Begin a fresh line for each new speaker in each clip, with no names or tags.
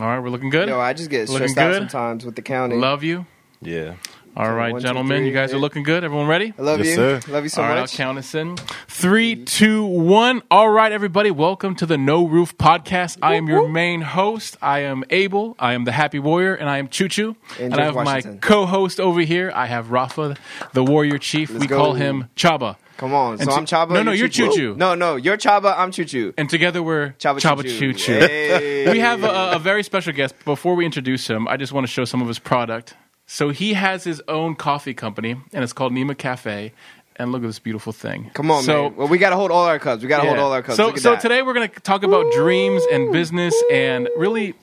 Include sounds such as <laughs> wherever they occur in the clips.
All right, we're looking good.
No, I just get
Looking
stressed out
good?
sometimes with the counting.
Love you.
Yeah.
All right,
one, two,
gentlemen,
three,
you guys are
eight.
looking good. Everyone ready?
I love
Yes,
you.
sir.
Love you so
All right, I'll
much.
count us in. Three, two, one. All right, everybody, welcome to the No Roof Podcast. I am your main host. I am Abel. I am the Happy Warrior, and I am Choo Choo.
And
And I
George
have
Washington.
my co-host over here. I have Rafa, the Warrior Chief. we
go.
call him Chaba.
Come on. So
And
I'm Chaba.
No, no, you're Choo Choo.
No, no, you're Chaba. I'm Choo Choo.
And together we're
Chaba,
Chaba
Choo
Choo Choo.
Hey.
We have a, a very special guest. Before we introduce him, I just want to show some of his product. So he has his own coffee company, and it's called Nima Cafe. And look at this beautiful thing.
Come on,
so,
man. Well, we got to hold all our cups. We got to hold all our cups.
So, so
that.
today we're going to talk about dreams and business, and really,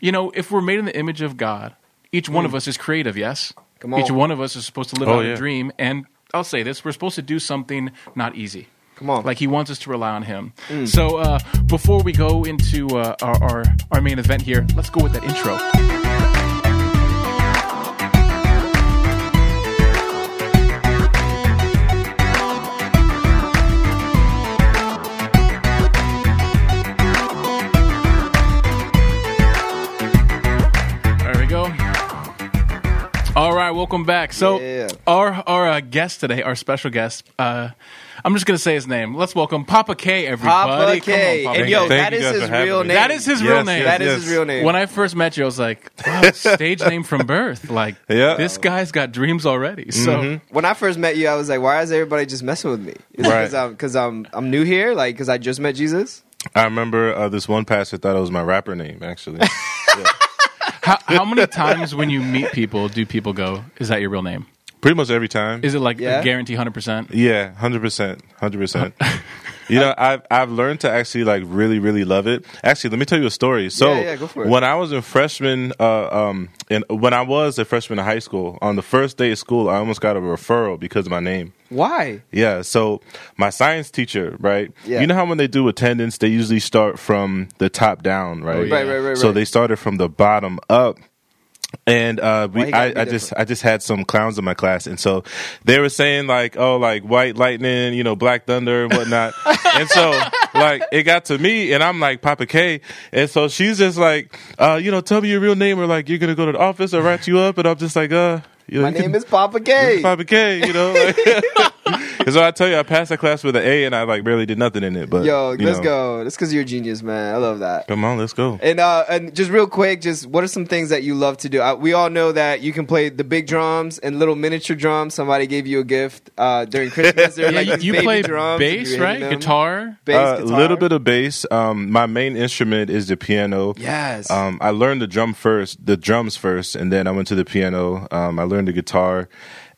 you know, if we're made in the image of God, each one of us is creative. Yes,
Mm. Come on.
each one of us is supposed to live
Oh,
out a dream, and I'll say this: we're supposed to do something not easy.
Come on.
Like he wants us to rely on him.
Mm.
So uh, before we go into uh, our, our our main event here, let's go with that intro. All right, welcome back. So
Yeah.
our our uh, guest today, our special guest, uh, I'm just gonna say his name. Let's welcome Papa K, everybody.
Papa
Come on,
K.
Papa
and yo,
Thank
that
you
is his real name.
That is his
Yes,
real name.
yes,
That is
yes.
his real name.
When I first met you, I was like, wow, <laughs> stage name from birth. Like, <laughs>
Yeah.
this guy's got dreams already. So,
when I first met you, I was like, why is everybody just messing with me? Is it
Right.
Because I'm, because I'm, I'm new here, like, because I just met Jesus.
I remember uh, this one pastor thought it was my rapper name, actually. <laughs>
how, how many times when you meet people do people go, is that your real name?
Pretty much every time.
Is it like
Yeah.
a guarantee 100%?
Yeah, hundred percent, hundred percent. You know, I've I've learned to actually like really really love it. Actually, let me tell you a story. So
Yeah, yeah, go for it.
when I was in freshman, uh, um, and when I was a freshman in high school, on the first day of school, I almost got a referral because of my name.
Why?
Yeah, so my science teacher, right?
Yeah.
You know how when they do attendance, they usually start from the top down, right?
Oh, yeah.
Right, right, right,
So
right.
they started from the bottom up. And uh, we, I, I just. I just had some clowns in my class, and so they were saying like, oh, like white lightning, you know, black thunder and whatnot. <laughs> and so, like, it got to me, and I'm like Papa K, and so she's just like, uh, you know, tell me your real name, or like you're gonna go to the office or write you up, and I'm just like, uh, you know,
My
you can-
name is Papa K.
Papa K, you know. Like, <laughs> and so I tell you, I passed that class with an A, and I like barely did nothing in it. But
Yo, let's
know.
go. That's because you're a genius, man. I love that.
Come on, let's go.
And uh, and just real quick, just what are some things that you love to do? Uh, we all know that you can play the big drums and little miniature drums. Somebody gave you a gift uh, during <laughs> Christmas.
Yeah,
like
you, you play
drums,
bass,
you're
right? Guitar.
Bass,
A
guitar.
little bit of bass. Um, my main instrument is the piano.
Yes.
Um, I learned the drum first, the drums first, and then I went to the piano. Um, I learned the guitar,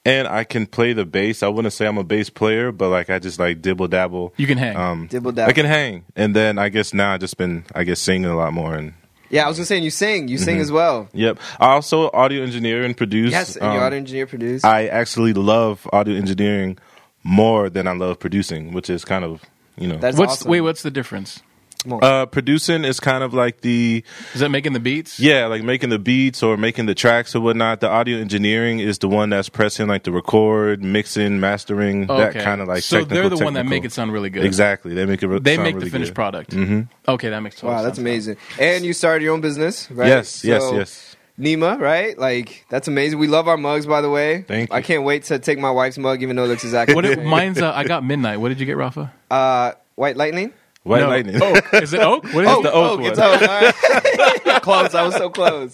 and I can play the bass. I wouldn't say I'm a bass player, but like I just like dibble dabble.
You can hang.
Um,
Dibble dabble.
I can hang, and then I guess now I just been I guess singing a lot more and.
yeah, I was gonna say, and you sing. You
Mm-hmm.
sing as well.
Yep. I also audio engineer and produce.
Yes, and you
Um,
audio engineer, produce.
I actually love audio engineering more than I love producing, which is kind of you know.
That's
what's
awesome.
wait? What's the difference?
Come on.
uh, producing is kind of like the
Is that making the beats?
yeah, like making the beats or making the tracks or whatnot. The audio engineering is the one that's pressing like the record, mixing, mastering, that kind of like.
So they're the
technical-
one that make it sound really good.
Exactly, they make it. re-
They
sound
make
really
the finished
good.
product. Mm-hmm. Okay, that makes total
wow, that's
sense.
amazing. And you started your own business, right?
Yes, yes,
So,
yes.
Nima, right? Like that's amazing. We love our mugs, by the way.
Thank you.
I can't wait to take my wife's mug, even though it looks exactly.
What it, <laughs> mine's uh, I got midnight. What did you get, Rafa?
Uh, White Lightning.
White
No.
lightning.
Oak. <laughs> Is it oak? What is it?
the oak
oh,
one.
it's oak. All right. <laughs> close. I was so close.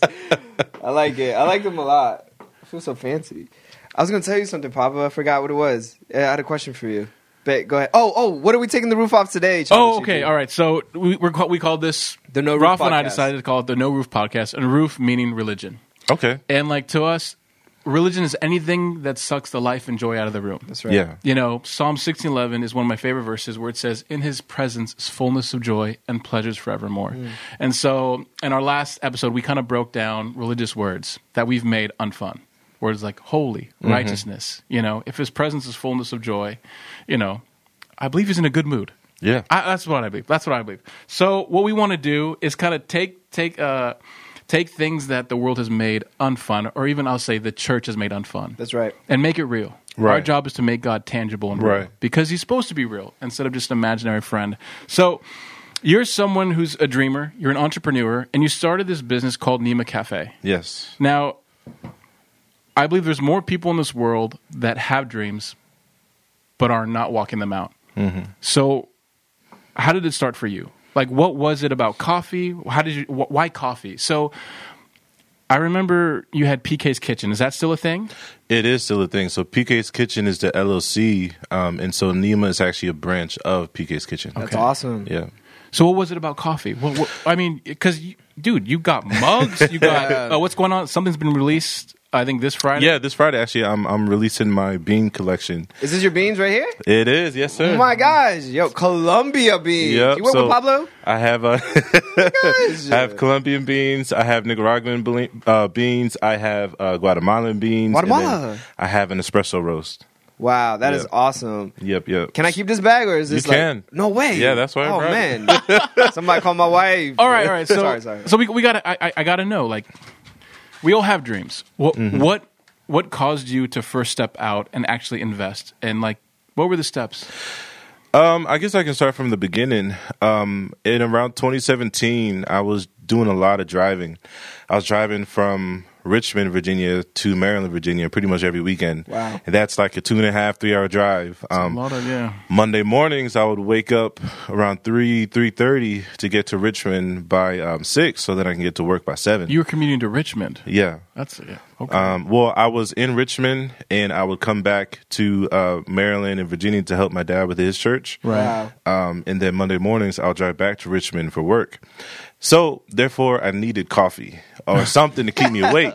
I like it. I like them a lot. I feel so fancy. I was gonna tell you something, Papa. I forgot what it was. I had a question for you. But go ahead. Oh, oh, what are we taking the roof off today?
Oh, okay, all right. So we we're, we called this
The No Roof
Rafa and I decided to call it the No Roof Podcast, and roof meaning religion.
Okay.
And like to us, religion is anything that sucks the life and joy out of the room.
That's right.
Yeah.
You know, Psalm 16:11 is one of my favorite verses where it says, "In His presence is fullness of joy and pleasures forevermore." And so, in our last episode, we kind of broke down religious words that we've made unfun. Words like holy, righteousness. You know, if His presence is fullness of joy, you know, I believe He's in a good mood.
Yeah.
I, that's what I believe. That's what I believe. So what we want to do is kind of take take uh, take things that the world has made unfun, or even I'll say the church has made unfun,
That's right.
and make it real.
Right.
Our job is to make God tangible and real
Right.
because He's supposed to be real instead of just an imaginary friend. So. You're someone who's a dreamer. You're an entrepreneur, and you started this business called Nima Cafe.
Yes.
Now, I believe there's more people in this world that have dreams, but are not walking them out. Mm-hmm. So, how did it start for you? Like, what was it about coffee? How did you? Wh- why coffee? So, I remember you had PK's Kitchen. Is that still a thing?
It is still a thing. So PK's Kitchen is the LLC, um, and so Nima is actually a branch of PK's Kitchen.
That's
Okay.
awesome.
Yeah.
So, what was it about coffee? What, what, I mean, because dude, you got mugs. You <laughs> got uh, what's going on? Something's been released. I think this Friday.
Yeah, this Friday actually, I'm I'm releasing my bean collection.
Is this your beans right here?
It is, yes sir.
Oh my gosh, yo, Colombia beans.
Yep,
you work
so-
with Pablo?
I have uh,
Guys. <laughs>
I have Colombian beans. I have Nicaraguan ble- uh, beans. I have uh, Guatemalan beans. and
Guatemala.
I have an espresso roast.
Wow, that is
Yeah.
awesome.
Yep, yep.
Can I keep this bag or is this
You
like
can.
no way?
Yeah, that's why I
Oh man, <laughs> somebody call my wife.
All right, all right. <laughs> So,
sorry, sorry.
so we we got to I, I- I got to know like we all have dreams. What
Mm-hmm.
what what caused you to first step out and actually invest? And like what were the steps?
Um, I guess I can start from the beginning. Um, in around 2017, I was doing a lot of driving. I was driving from Richmond, Virginia to Maryland, Virginia, pretty much every weekend.
Wow.
And that's like a two and a half, three hour drive. Um,
a lot of yeah.
Monday mornings, I would wake up around three, three thirty to get to Richmond by um, six, so that I can get to work by seven.
You were commuting to Richmond.
yeah.
That's yeah. Okay.
Um, well, I was in Richmond, and I would come back to uh, Maryland and Virginia to help my dad with his church.
Wow.
Um, and then Monday mornings, I'll drive back to Richmond for work. So, therefore, I needed coffee or <laughs> something to keep me awake,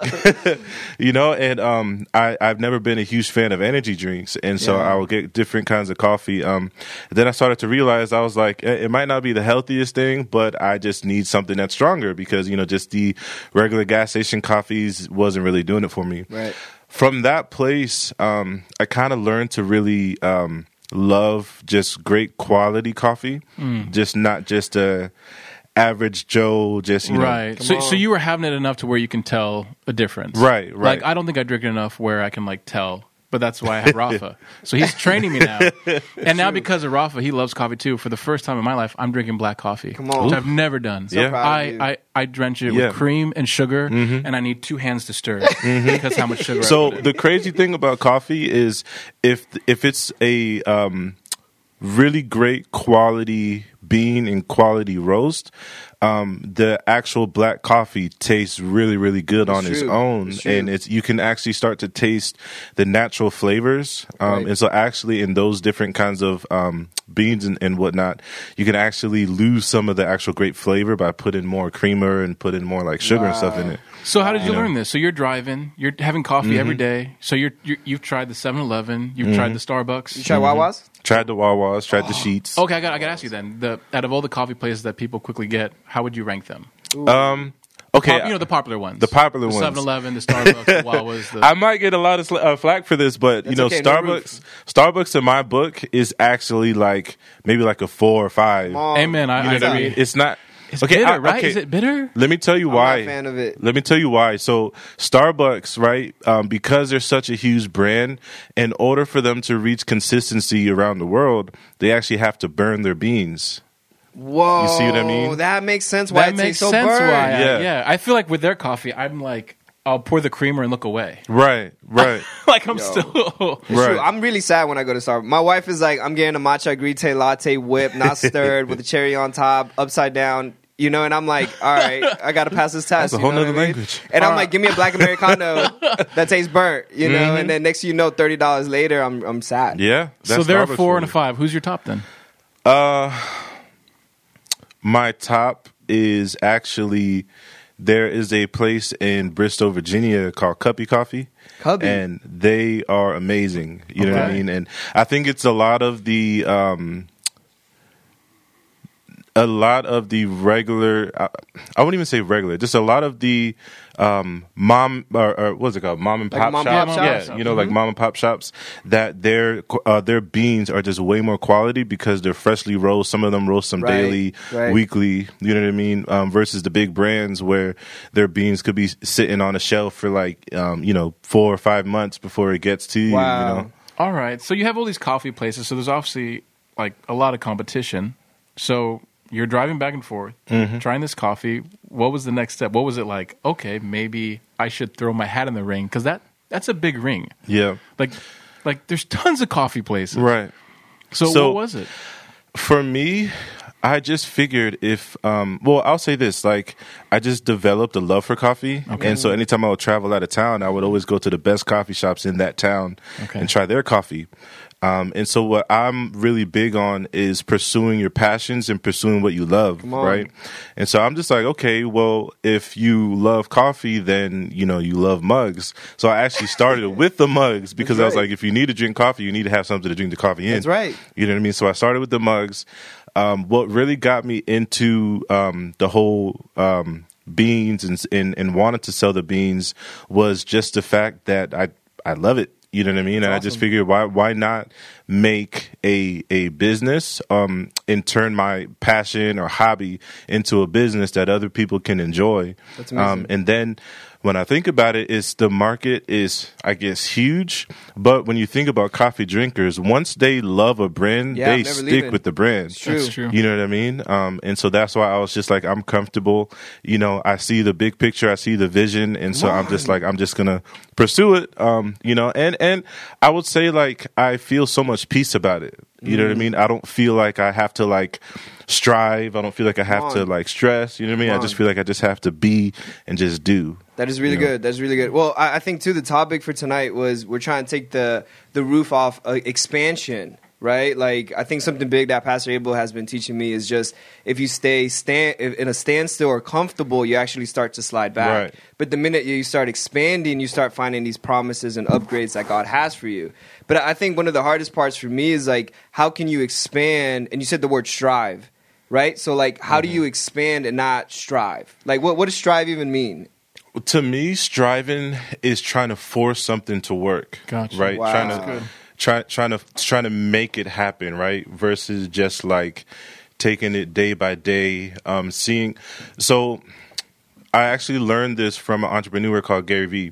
<laughs> you know. And um, I, I've never been a huge fan of energy drinks, and so
Yeah.
I will get different kinds of coffee. Um, then I started to realize I was like, it might not be the healthiest thing, but I just need something that's stronger because you know, just the regular gas station coffees wasn't really doing it for me
Right.
from that place, um, I kind of learned to really um, love just great quality coffee, just not just a average Joe. Just you know,
right.
Come
So
on.
so you were having it enough to where you can tell a difference.
Right, right.
Like I don't think I drink it enough where I can like tell. But that's why I have <laughs> Rafa. so he's training me now. <laughs> And now because of Rafa, he loves coffee too. For the first time in my life, I'm drinking black coffee.
Come on.
Which I've never done.
So Yeah.
proud of you.
I, I, I drench it
Yeah. Mm-hmm.
with cream and sugar and I need two hands to stir <laughs> it because how much sugar I
So
put in.
the crazy thing about coffee is if if it's a um, really great quality bean and quality roast, um, the actual black coffee tastes really really good on its own,
It's
and it's you can actually start to taste the natural flavors. Um,
Right.
And so actually in those different kinds of um, beans and, and whatnot, you can actually lose some of the actual great flavor by putting more creamer and putting more like sugar and stuff in it.
So how did you
You know.
learn this? So you're driving, you're having coffee
Mm-hmm.
every day. So you're, you're you've tried the 7-Eleven, you've tried the Starbucks.
You tried
Mm-hmm.
Wawas?
Tried the Wawas, tried the Sheetz.
Okay, I got I got to ask you then. The out of all the coffee places that people quickly get, how would you rank them?
Um. Okay.
Pop- you know the popular ones.
The popular
the
ones.
7-Eleven, the Starbucks, the Wawas. The, <laughs>
I might get a lot of sl- uh, flack for this, but you know,
okay, no
Starbucks. Starbucks in my book is actually like maybe like a four or five.
Come on.
Amen. I,
You know
I
what I mean? It's not.
It's
okay,
bitter,
I-
right?
okay,
Is it bitter?
Let me tell you
I'm
why.
not a fan of it.
Let me tell you why. So Starbucks, right? Um, because they're such a huge brand, in order for them to reach consistency around the world, they actually have to burn their beans.
Whoa.
You see what I mean?
That makes sense why
that
it
makes
tastes so
sense.
burnt.
Why? I,
Yeah.
yeah. I feel like with their coffee, I'm like, I'll pour the creamer and look away. <laughs>
Right. Right. <laughs>
like I'm
Yo.
still. <laughs>
Right.
true. I'm really sad when I go to Starbucks. My wife is like, I'm getting a matcha grite latte whip, not stirred, with a cherry on top, upside down. You know, and I'm like, all right, <laughs> I got to pass this test.
That's a
you
whole
know what
nother
I mean?
language.
And I'm
All
like, give me a black Americano <laughs> that tastes burnt, you know.
Mm-hmm.
And then next, you know, thirty dollars later, I'm I'm sad.
Yeah.
so there are four and a five. Who's your top then?
Uh, my top is actually there is a place in Bristol, Virginia called Cuppy Coffee.
Cubby.
And they are amazing. You know what I mean? And I think it's a lot of the um a lot of the regular I, I wouldn't even say regular, just a lot of the um mom or, or what's it called? Mom and
Like
pop
mom and
shops.
pop
yeah,
shops.
you know, like mom and pop shops that their uh, their beans are just way more quality because they're freshly roast. Some of them roast them
Right,
daily,
right.
weekly. You know what I mean? Um, versus the big brands where their beans could be sitting on a shelf for like um, you know four or five months before it gets to you.
Wow.
You know?
All right. So you have all these coffee places. So there's obviously like a lot of competition. So you're driving back and forth,
Mm-hmm.
trying this coffee. What was the next step? What was it like? Okay, maybe I should throw my hat in the ring because that that's a big ring.
Yeah.
Like, like there's tons of coffee places.
Right.
So,
So-
what was it?
For me, I just figured if, um, well, I'll say this: like, I just developed a love for coffee, and so anytime I would travel out of town, I would always go to the best coffee shops in that town
Okay.
and try their coffee. Um, and so, what I'm really big on is pursuing your passions and pursuing what you love, right? And so, I'm just like, okay, well, if you love coffee, then you know you love mugs. So, I actually started <laughs> with the mugs because I was like, if you need to drink coffee, you need to have something to drink the coffee in.
That's right.
You know what I mean? So I started with the mugs. Um, what really got me into um, the whole um, beans and, and and wanted to sell the beans was just the fact that I I love it. You know what I mean? And I just figured why why not make a a business um, and turn my passion or hobby into a business that other people can enjoy.
That's amazing.
Um, and then when I think about it, is the market is I guess huge, but when you think about coffee drinkers, once they love a brand,
Yeah,
they stick
leaving.
with the brand.
It's true.
That's true.
You know what I mean? Um, and so that's why I was just like, I'm comfortable. You know, I see the big picture, I see the vision, and so I'm just like, I'm just gonna pursue it. Um, you know, and and I would say like I feel so much peace about it. You know what I mean? I don't feel like I have to like strive. I don't feel like I have to like stress. You know what I mean? I just feel like I just have to be and just do.
That is really
You know?
good. That's really good. Well, I, I think too the topic for tonight was we're trying to take the the roof off uh, expansion, right? Like I think something big that Pastor Abel has been teaching me is just if you stay stand in a standstill or comfortable, you actually start to slide back.
Right.
But the minute you start expanding, you start finding these promises and upgrades that God has for you. But I think one of the hardest parts for me is like how can you expand? And you said the word strive. Right, so like, how do mm-hmm. you expand and not strive? Like, what what does strive even mean?
to me, striving is trying to force something to work.
Gotcha.
Right?
Wow.
Trying
That's
to
good.
try, trying to trying to make it happen, right? Versus just like taking it day by day, um, seeing so I actually learned this from an entrepreneur called Gary Vee.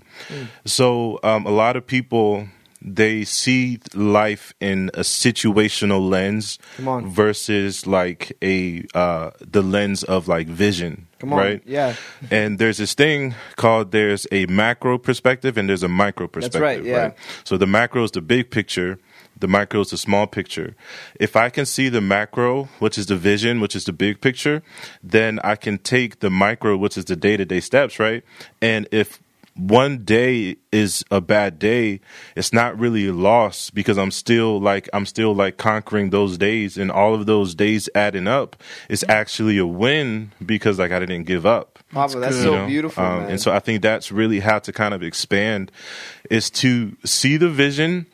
So um, a lot of people they see life in a situational lens versus like a uh, the lens of like vision.
Come on.
right?
Yeah.
And there's this thing called there's a macro perspective and there's a micro perspective.
That's right, yeah.
So the macro is the big picture, the micro is the small picture. If I can see the macro, which is the vision, which is the big picture, then I can take the micro, which is the day to day steps, right? And if one day is a bad day, it's not really a loss because I'm still like I'm still like conquering those days and all of those days adding up is actually a win because like I didn't give up.
Papa, that's
good.
so
you know?
beautiful,
Um,
man.
And so I think that's really how to kind of expand is to see the vision,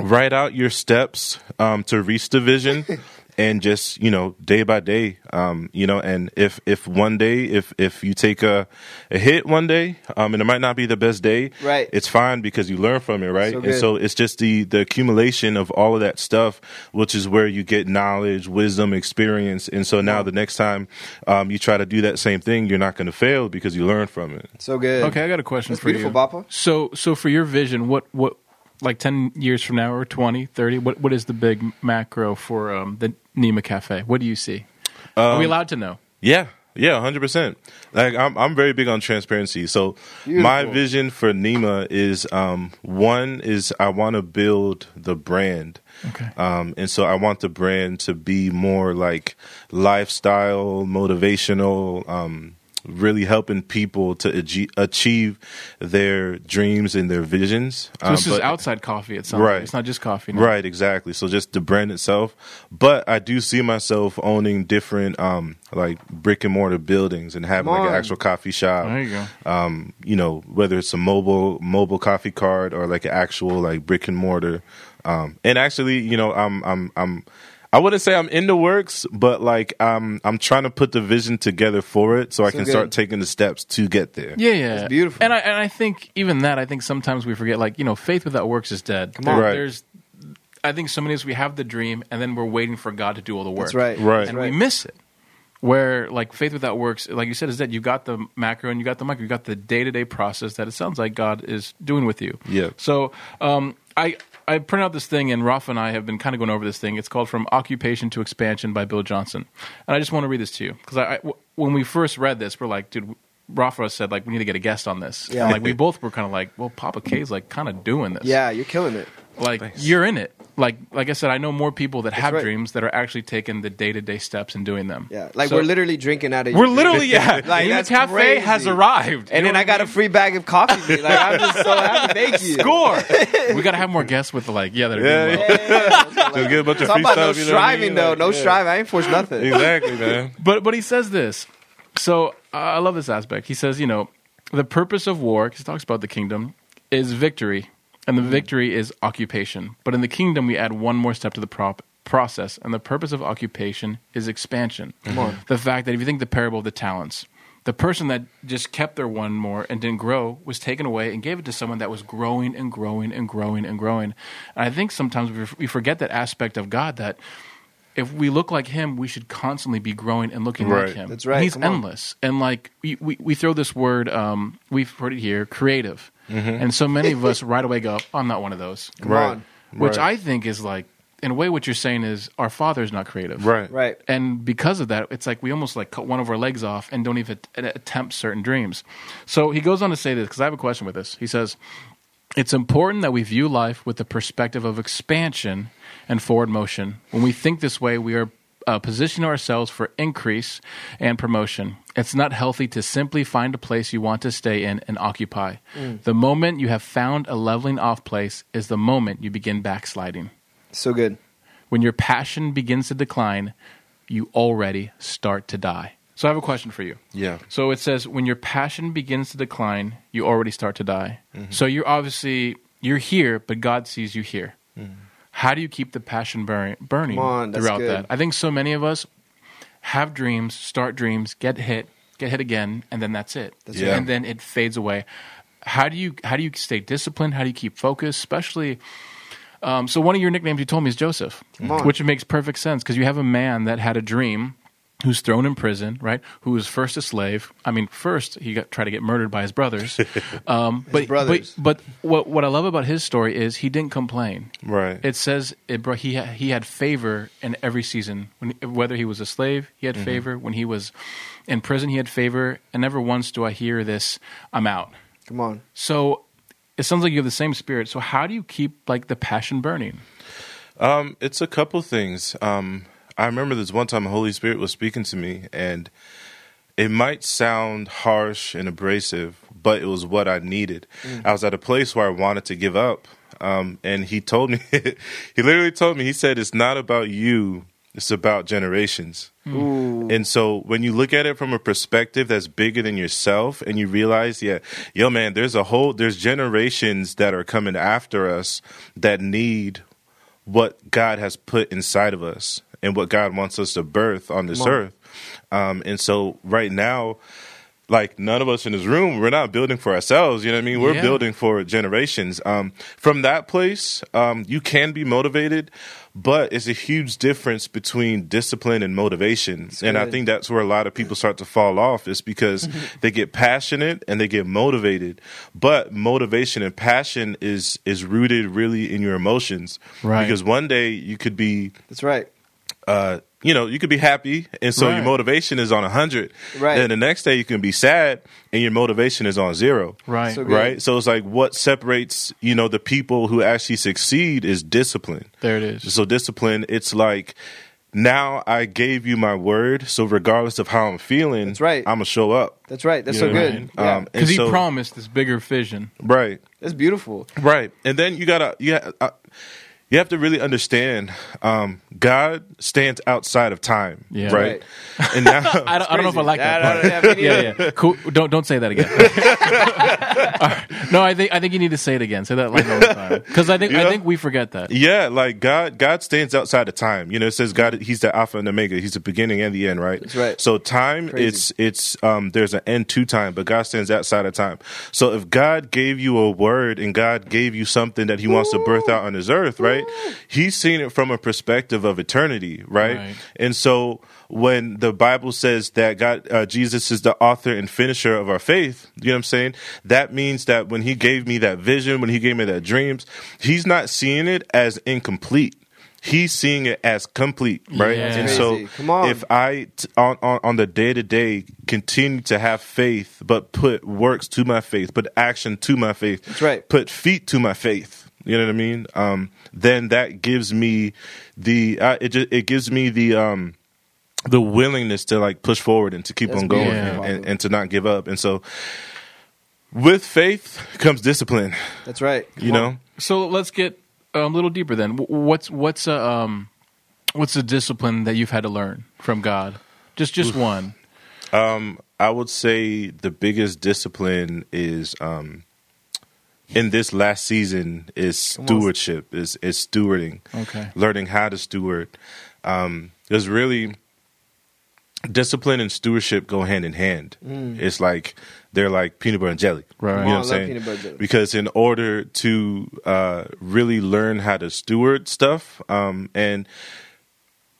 write out your steps um, to reach the vision. <laughs> And just you know, day by day, um, you know, and if if one day, if if you take a, a hit one day, um, and it might not be the best day,
Right.
It's fine because you learn from it, right?
So
and so it's just the the accumulation of all of that stuff, which is where you get knowledge, wisdom, experience, and so now the next time um, you try to do that same thing, you're not going to fail because you learn from it.
so good.
Okay, I got a question
That's
for
beautiful,
you.
Papa.
So, so for your vision, what, what, like 10 years from now or 20, 30, what, what is the big macro for um, the Nima Cafe? What do you see? Are
Um,
we allowed to know?
Yeah, yeah, hundred percent. Like I'm, I'm very big on transparency. So my vision for Nima is um, one is I want to build the brand.
Okay.
Um, and so I want the brand to be more like lifestyle, motivational, um, really helping people to ag- achieve their dreams and their visions.
So
Um,
this is outside coffee. It sounds
Right.
It's not just coffee. no?
Right, exactly. So just the brand itself, but I do see myself owning different, um, like brick and mortar buildings and having like an actual coffee shop.
There you go.
Um, you know, whether it's a mobile mobile coffee cart or like an actual like brick and mortar. Um, and actually, you know, I'm I'm I'm. I wouldn't say I'm in the works, but like um, I'm trying to put the vision together for it, so I can
good.
start taking the steps to get there.
Yeah, yeah,
That's beautiful.
And I and I think even that, I think sometimes we forget. Like you know, faith without works is dead. Come
on. Right.
There's, I think so many of us we have the dream, and then we're waiting for God to do all the work.
That's right.
Right.
and
That's
we miss it. Where like faith without works, like you said, is that you got the macro and you got the micro, you got the day to day process that it sounds like God is doing with you.
Yeah.
So um, I I printed out this thing, and Rafa and I have been kind of going over this thing. It's called "From Occupation to Expansion" by Bill Johnson, and I just want to read this to you because I, I w- when we first read this, we're like, dude. Rafa said, like, we need to get a guest on this.
Yeah.
And, like, we both were kind of like, well, Papa K's, like, kind of doing this.
Yeah, you're killing it.
Like, you're in it. Like, like I said, I know more people that have
right.
dreams that are actually taking the day to day steps and doing them.
Yeah, like
So-
we're literally drinking out of.
We're
your
literally, yeah. <laughs>
Like,
the cafe
crazy.
has arrived.
And then I
what
got a free bag of coffee. Like I'm just so happy. Thank you.
score. <laughs> we got to have more guests with, like, yeah, that are
Yeah,
doing well.
yeah. So get a bunch of
Talk
free
about no
stuff. you know I
striving
mean?
though.
Like,
No
yeah.
striving. I ain't forced nothing.
Exactly, man. <laughs>
But but he says this. So uh, I love this aspect. He says, you know, the purpose of war, because he talks about the kingdom, is victory, and the victory is occupation. But in the kingdom, we add one more step to the prop process, and the purpose of occupation is expansion.
on.
The fact that if you think the parable of the talents, the person that just kept their one more and didn't grow was taken away and gave it to someone that was growing and growing and growing and growing. And I think sometimes we, we forget that aspect of God that if we look like him, we should constantly be growing and looking
Right.
like him.
That's right.
He's
Come on.
endless. And like we, we, we throw this word, um, we've heard it here, creative.
Mm-hmm.
And so many of us right away go, I'm not one of those.
Come
Right.
on.
Which
Right.
I think is like, in a way, what you're saying is our father is not creative.
Right.
Right.
And because of that, it's like we almost like cut one of our legs off and don't even attempt certain dreams. So he goes on to say this because I have a question with this. He says, It's important that we view life with the perspective of expansion and forward motion. When we think this way, we are uh, positioning ourselves for increase and promotion. It's not healthy to simply find a place you want to stay in and occupy. The moment you have found a leveling off place is the moment you begin backsliding.
So good.
When your passion begins to decline, you already start to die. So I have a question for you.
Yeah.
So it says when your passion begins to decline, you already start to die.
Mm-hmm.
So you're obviously you're here, but God sees you here.
Mm-hmm.
How do you keep the passion burning, burning
on,
throughout
good.
that? I think so many of us have dreams, start dreams, get hit, get hit again, and then that's it.
That's
right.
And then it fades away. How do you how do you stay disciplined? How do you keep focused? Especially um, so one of your nicknames you told me is Joseph, which makes perfect sense because you have a man that had a dream who's thrown in prison, right? Who was first a slave. I mean, first he got tried to get murdered by his brothers. <laughs> Um, but,
brothers.
but but what what I love about his story is he didn't complain.
Right.
It says it brought, he ha- he had favor in every season. When, whether he was a slave, he
Mm-hmm.
had favor. When he was in prison, he had favor. And never once do I hear this. I'm out.
Come on.
So it sounds like you have the same spirit. So how do you keep like the passion burning?
Um, it's a couple things. Um, I remember this one time the Holy Spirit was speaking to me, and it might sound harsh and abrasive, but it was what I needed. I was at a place where I wanted to give up. Um, and he told me, <laughs> he literally told me, he said, it's not about you, it's about generations.
Ooh.
And so when you look at it from a perspective that's bigger than yourself and you realize, yeah, yo man, there's a whole there's generations that are coming after us that need what God has put inside of us and what God wants us to birth on this
on.
earth. Um, and so right now, like none of us in this room, we're not building for ourselves. You know what I mean? We're
Yeah.
building for generations. Um, from that place, um, you can be motivated, but it's a huge difference between discipline and motivation. And I think that's where a lot of people start to fall off is because <laughs> they get passionate and they get motivated. But motivation and passion is is rooted really in your emotions.
Right.
Because one day you could be
That's right.
Uh, you know, you could be happy, and so
Right.
your motivation is on a hundred.
Right.
Then the next day you can be sad, and your motivation is on zero.
Right.
So.
Right. So it's like what separates you know the people who actually succeed is discipline.
there it is.
So discipline, it's like now I gave you my word, so regardless of how I'm feeling,
That's right.
I'm gonna show up.
That's right. That's
You
so
know what I
good.
mean?
Yeah.
Um,
Because he
so-
promised this bigger vision.
Right.
That's beautiful.
Right, and then you gotta you ha- uh, you have to really understand um, God stands outside of time.
Yeah.
Right. And now <laughs>
I don't, I don't know if I like that.
I
part.
don't- I mean,
yeah, yeah. Cool. Don't don't say that again. All right. <laughs> <laughs> No, I think I think you need to say it again. Say that line one more time. Because I think I think we forget that.
Yeah, like God, God stands outside of time. You know, it says God, He's the Alpha and Omega. He's the beginning and the end, right?
That's right.
So time,
Crazy.
it's it's um, there's an end to time, but God stands outside of time. So if God gave you a word and God gave you something that He wants to birth out on His earth, right? Right? He's seen it from a perspective of eternity, right?
Right.
And so when the Bible says that God, uh, Jesus is the author and finisher of our faith, you know what I'm saying? That means that when he gave me that vision, when he gave me that dreams, he's not seeing it as incomplete. He's seeing it as complete, right?
Yeah.
And so
Come on.
if I t- on, on on the day to day continue to have faith, but put works to my faith, put action to my faith,
That's right.
put feet to my faith. You know what I mean? Um, then that gives me the uh, it just, it gives me the um, the willingness to like push forward and to keep
That's
on going
beautiful.
and, and, and to not give up. And so with faith comes discipline.
That's right.
You know,
So let's get a little deeper then. What's what's a um, what's a discipline that you've had to learn from God? Just just one.
Um, I would say the biggest discipline is um, in this last season is stewardship. Is is stewarding.
Okay.
learning how to steward. Um, there's really discipline and stewardship go hand in hand. It's like they're like peanut butter and jelly.
Right.
You know what I'm saying?
peanut butter jelly.
Because in order to uh, really learn how to steward stuff, um, and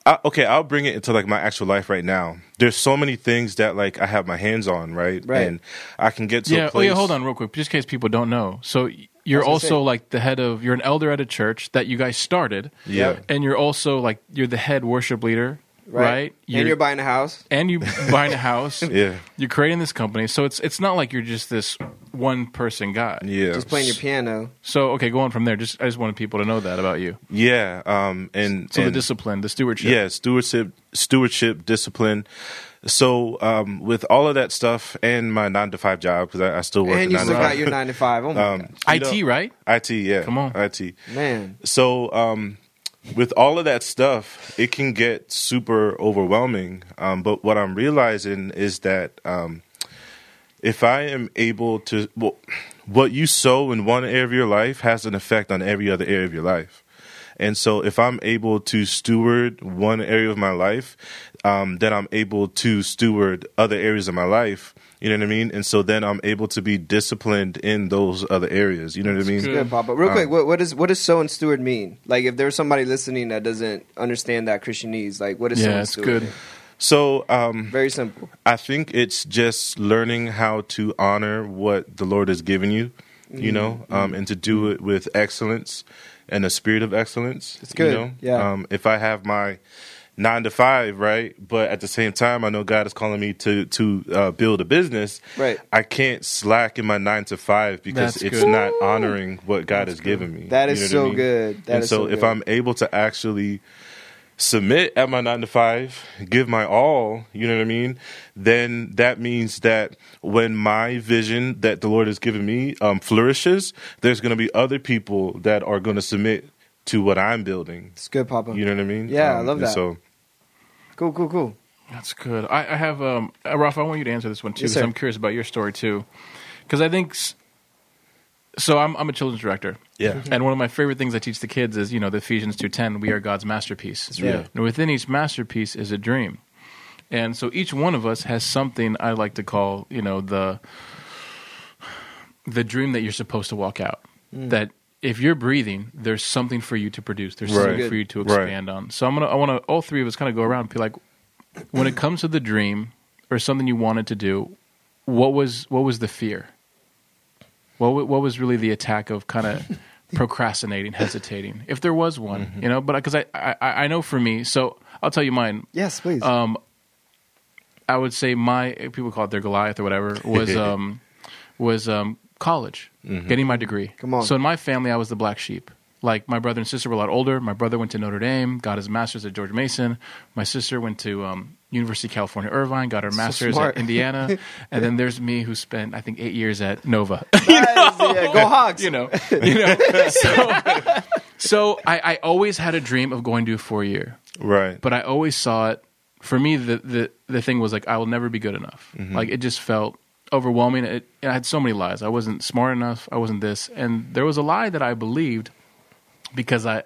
I, okay, I'll bring it into like my actual life right now. There's so many things that like I have my hands on, right?
Right.
And I can get to
Yeah.
a
Oh
place.
yeah. Hold on, real quick, just in case people don't know. So you're
I was gonna
also
say.
like the head of. You're an elder at a church that you guys started.
Yeah.
And you're also like you're the head worship leader, right?
and you're buying a house.
and you <laughs> buying a house.
Yeah.
You're creating this company, so it's it's not like you're just this one person guy.
Yeah.
Just playing your piano.
So okay, go on from there. Just I just wanted people to know that about you.
Yeah. Um, and
So the discipline, the stewardship.
Yeah, stewardship, stewardship, discipline. So, um, with all of that stuff and my nine to five job because I, I still work.
And
a
you still got your nine to five. Oh my <laughs>
Um,
god.
IT,
know-
right?
IT, yeah.
Come on.
IT.
Man.
So, um, with all of that stuff, it can get super overwhelming. Um, but what I'm realizing is that um, if I am able to, well, what you sow in one area of your life has an effect on every other area of your life. And so, if I'm able to steward one area of my life, um, then I'm able to steward other areas of my life. You know what I mean? And so then I'm able to be disciplined in those other areas. You know what I mean?
good.
Good, Papa. Real
Um,
quick, what, what is what does sow and steward mean? Like, if there's somebody listening that doesn't understand that Christianese, like, what is sow
Yeah,
and
it's
steward?
good.
So, um,
Very simple.
I think it's just learning how to honor what the Lord has given you, you know, um, and to do it with excellence and a spirit of excellence.
It's good,
You know?
yeah.
Um, if I have my nine to five, right, but at the same time, I know God is calling me to to uh, build a business.
Right.
I can't slack in my nine to five because
That's
it's
good.
not honoring what God has given me.
That is
You
is
know
so
I mean?
good. That
and
is
so,
so
if
good.
I'm able to actually submit at my nine to five, give my all, you know what I mean? Then that means that when my vision that the Lord has given me um, flourishes, there's going to be other people that are going to submit to what I'm building.
It's good, Papa.
You know what I mean?
Yeah, I
Um,
love
and
that.
So
Cool, cool, cool.
That's good. I, I have um, uh, Ralph. I want you to answer this one too
Yes,
because
sir.
I'm curious about your story too. Because I think so. I'm I'm a children's director.
yeah,
And one of my favorite things I teach the kids is, you know, the Ephesians 2.10, we are God's masterpiece.
That's right.
And within each masterpiece is a dream. And so each one of us has something I like to call, you know, the the dream that you're supposed to walk out.
Mm.
That if you're breathing, there's something for you to produce. There's
Right.
something for you to
Right.
expand on. So I'm gonna I wanna all three of us kind of go around and be like, when it comes to the dream or something you wanted to do, what was what was the fear? What what was really the attack of kind of <laughs> procrastinating, hesitating, if there was one, you know? But because I, I I know for me, so I'll tell you mine.
Yes, please.
Um, I would say my people call it their Goliath or whatever was <laughs> um was um college, getting my degree.
Come on.
So in my family, I was the black sheep. Like my brother and sister were a lot older. My brother went to Notre Dame, got his master's at George Mason. My sister went to um, University of California Irvine, got her
So
master's
smart.
at <laughs> Indiana, and then there's me who spent I think eight years at Nova.
Nice, <laughs> yeah, go Hawks.
you know, you know. <laughs> So, so I, I always had a dream of going to a four year,
right.
but I always saw it. For me, the the the thing was like I will never be good enough. Like it just felt overwhelming. It, and I had so many lies. I wasn't smart enough. I wasn't this, and there was a lie that I believed because I.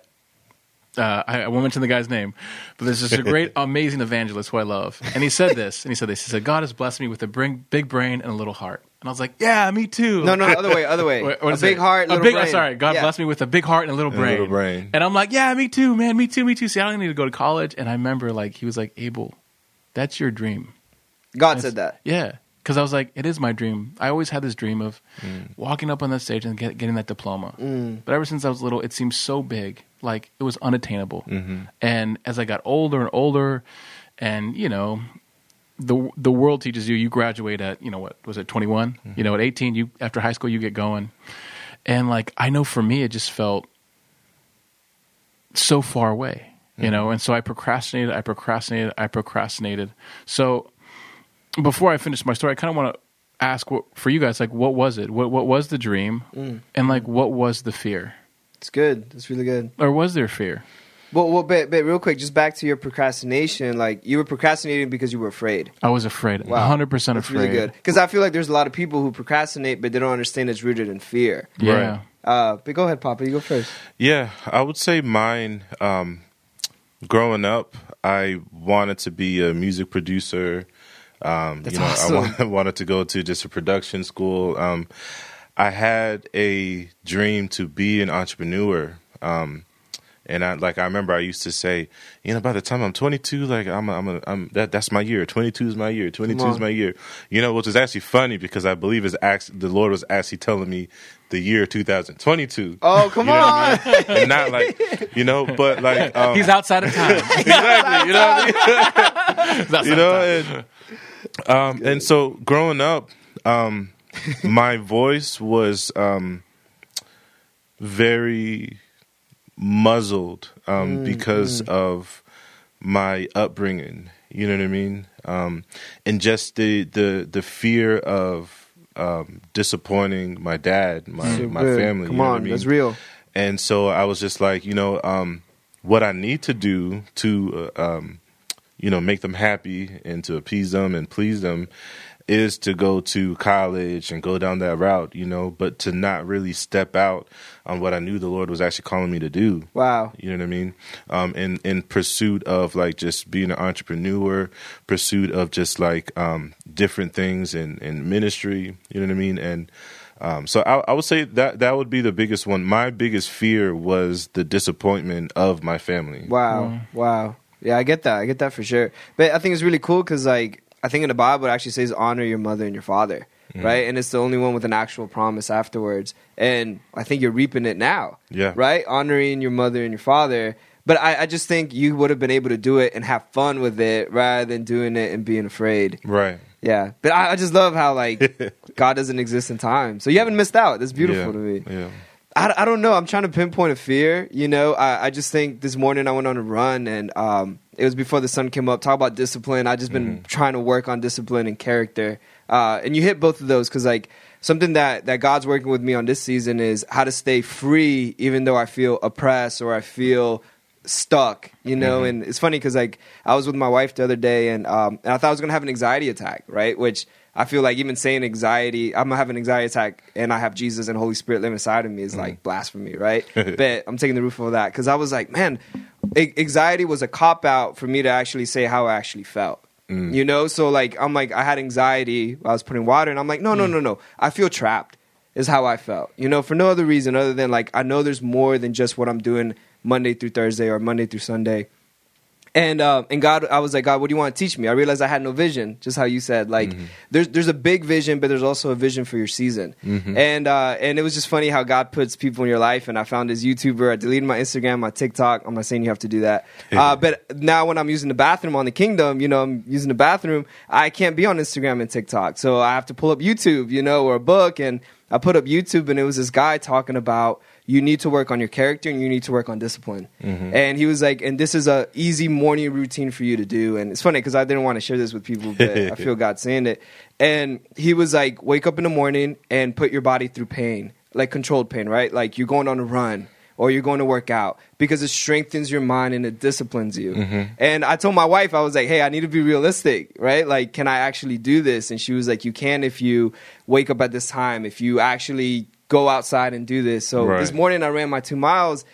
Uh, I, I won't mention the guy's name, but there's just <laughs> a great, amazing evangelist who I love, and he said this, and he said this. He said, "God has blessed me with a bring, big brain and a little heart." And I was like, yeah, me too.
No, no, no, other way, other way. <laughs>
What- what
a big
it?
heart,
a
little
big.
brain.
Sorry, God
Yeah.
bless me with a big heart and a little
a
brain.
little brain.
And I'm like, yeah, me too, man, me too, me too. See, I don't need to go to college. And I remember, like, he was like, Abel, that's your dream.
God said that.
Yeah, because I was like, it is my dream. I always had this dream of mm. walking up on that stage and get, getting that diploma. Mm. But ever since I was little, it seemed so big, like it was unattainable. Mm-hmm. And as I got older and older, and you know, the the world teaches you. You graduate at you know what was it twenty You know, at eighteen, you after high school, you get going. And like I know for me, it just felt so far away, you mm-hmm. know. And so I procrastinated, I procrastinated, I procrastinated. So before I finish my story, I kind of want to ask what, for you guys, like, what was it? What what was the dream, and like, what was the fear,
It's good. It's really good.
or was there fear?
Well, well, but, but real quick, just back to your procrastination. Like you were procrastinating because you were afraid.
I was afraid,
Wow.
hundred percent
That's
afraid.
really good. Because I feel like there's a lot of people who procrastinate, but they don't understand it's rooted in fear.
Yeah,
Right.
Uh, but go ahead, Papa. You go first.
Yeah, I would say mine. Um, growing up, I wanted to be a music producer. Um,
That's
you know,
awesome.
I <laughs> wa- wanted to go to just a production school. Um, I had a dream to be an entrepreneur. Um, and I like I remember I used to say, you know, by the time I'm 22, like I'm, a, I'm, a, I'm that that's my year. 22 is my year. 22 is my year. You know, which is actually funny because I believe is act- the Lord was actually telling me the year 2022
Oh, come
You know
on.
I mean? and not like you know, but like <laughs> um,
he's outside of time. <laughs>
exactly, you know, what I mean? You know,
time.
and, um, and so growing up, um, <laughs> my voice was um, very muzzled um, because of my upbringing. You know what I mean? Um, and just the the the fear of um, disappointing my dad, my
So
my
good.
family.
Come
you know
on,
I mean?
that's real.
And so I was just like, you know, um, what I need to do to, uh, um, you know, make them happy and to appease them and please them is to go to college and go down that route, you know, but to not really step out on what I knew the Lord was actually calling me to do.
Wow.
You know what I mean? Um, in in pursuit of like just being an entrepreneur, pursuit of just like um, different things in in ministry. You know what I mean? And um, so I, I would say that that would be the biggest one. My biggest fear was the disappointment of my family.
Wow. Wow. Yeah, I get that. I get that for sure. But I think it's really cool because, like, I think in the Bible it actually says honor your mother and your father,
Mm.
right? And it's the only one with an actual promise afterwards. And I think you're reaping it now,
Yeah.
right? Honoring your mother and your father. But I, I just think you would have been able to do it and have fun with it rather than doing it and being afraid.
Right.
Yeah. But I, I just love how, like, <laughs> God doesn't exist in time. So you haven't missed out. That's beautiful
yeah.
to me.
Yeah.
I, I don't know. I'm trying to pinpoint a fear. You know, I, I just think this morning I went on a run and um, it was before the sun came up. Talk about discipline. I just been trying to work on discipline and character. Uh, and you hit both of those because like something that that God's working with me on this season is how to stay free even though I feel oppressed or I feel stuck. You know, and it's funny because like I was with my wife the other day and um, and I thought I was gonna have an anxiety attack, right? Which I feel like even saying anxiety, I'm gonna have an anxiety attack, and I have Jesus and Holy Spirit living inside of me is like mm-hmm. blasphemy, right? <laughs> but I'm taking the roof of that because I was like, man, anxiety was a cop out for me to actually say how I actually felt. Mm. You know, so like I'm like I had anxiety. I was putting water, and I'm like, no, no, mm. no, no. I feel trapped. Is how I felt. You know, for no other reason other than like I know there's more than just what I'm doing Monday through Thursday or Monday through Sunday. And um, and God, I was like, God, what do you want to teach me? I realized I had no vision, just how you said. Like, there's there's a big vision, but there's also a vision for your season. And uh, and it was just funny how God puts people in your life. And I found this YouTuber. I deleted my Instagram, my TikTok. I'm not saying you have to do that. Uh, but now when I'm using the bathroom on the Kingdom, you know, I'm using the bathroom. I can't be on Instagram and TikTok, so I have to pull up YouTube, you know, or a book. And I put up YouTube, and it was this guy talking about you need to work on your character and you need to work on discipline. Mm-hmm. And he was like, and this is a easy morning routine for you to do. And it's funny because I didn't want to share this with people, but I <laughs> feel God saying it. And he was like, wake up in the morning and put your body through pain, like controlled pain, right? Like you're going on a run or you're going to work out because it strengthens your mind and it disciplines you. Mm-hmm. And I told my wife, I was like, hey, I need to be realistic, right? Like, can I actually do this? And she was like, you can if you wake up at this time, if you actually go outside and do this. So
Right.
this morning I ran my two miles.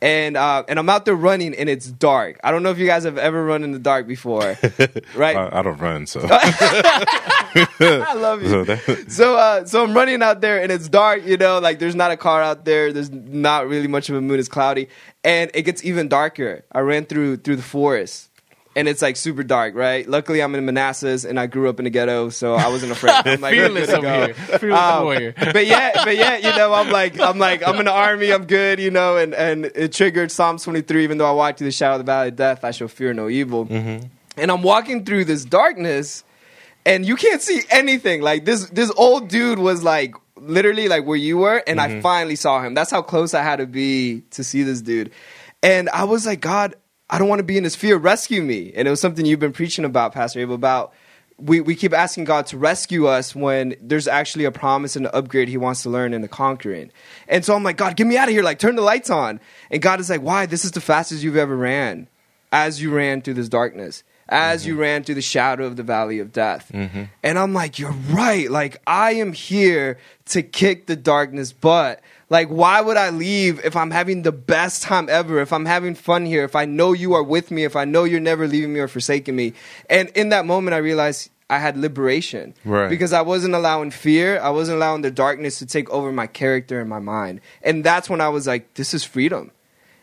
And uh, and I'm out there running and it's dark. I don't know if you guys have ever run in the dark before, <laughs> right?
I, I don't run, so <laughs>
I love you.
So that- <laughs>
So, uh, so I'm running out there and it's dark, you know, like there's not a car out there. There's not really much of a moon. It's cloudy and it gets even darker. I ran through, through the forest and it's like super dark, right? Luckily I'm in Manassas and I grew up in the ghetto, so I wasn't afraid. I'm like,
Fearless over
go.
here. Fearless
Um,
warrior.
but yeah, but yeah, you know, I'm like, I'm like, I'm in the army, I'm good, you know, and and it triggered Psalm 23. Even though I walk through the shadow of the valley of death, I shall fear no evil. And I'm walking through this darkness, and you can't see anything. Like this, this old dude was like literally like where you were, and I finally saw him. That's how close I had to be to see this dude. And I was like, God, I don't want to be in this fear. Rescue me. And it was something you've been preaching about, Pastor Abel, about we, we keep asking God to rescue us when there's actually a promise and an upgrade he wants to learn in the conquering. And so I'm like, God, get me out of here. Like, turn the lights on. And God is like, why? This is the fastest you've ever ran as you ran through this darkness, as you mm-hmm. ran through the shadow of the valley of death. Mm-hmm. And I'm like, you're right. Like, I am here to kick the darkness butt. Like, why would I leave if I'm having the best time ever? If I'm having fun here, if I know you are with me, if I know you're never leaving me or forsaking me. And in that moment, I realized I had liberation.
Right.
Because I wasn't allowing fear, I wasn't allowing the darkness to take over my character and my mind. And that's when I was like, this is freedom.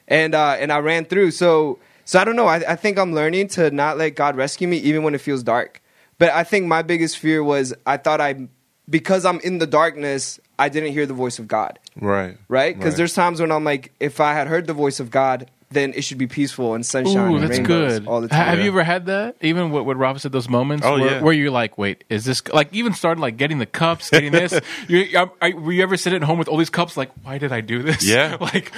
And uh, and I ran through. So so I don't know. I, I think I'm learning to not let God rescue me even when it feels dark. But I think my biggest fear was I thought I because I'm in the darkness, I didn't hear the voice of God.
right.
Right? Because
Right.
there's times when I'm like, if I had heard the voice of God, then it should be peaceful and sunshine
Ooh,
and
that's
rainbows
good.
all the time.
Have
Yeah.
you ever had that? Even what, what Rob said, those moments
Oh,
where,
yeah.
where you're like, wait, is this like even started like getting the cups, getting this? <laughs> you, I, I, were you ever sitting at home with all these cups? Like, why did I do this?
Yeah. <laughs>
like,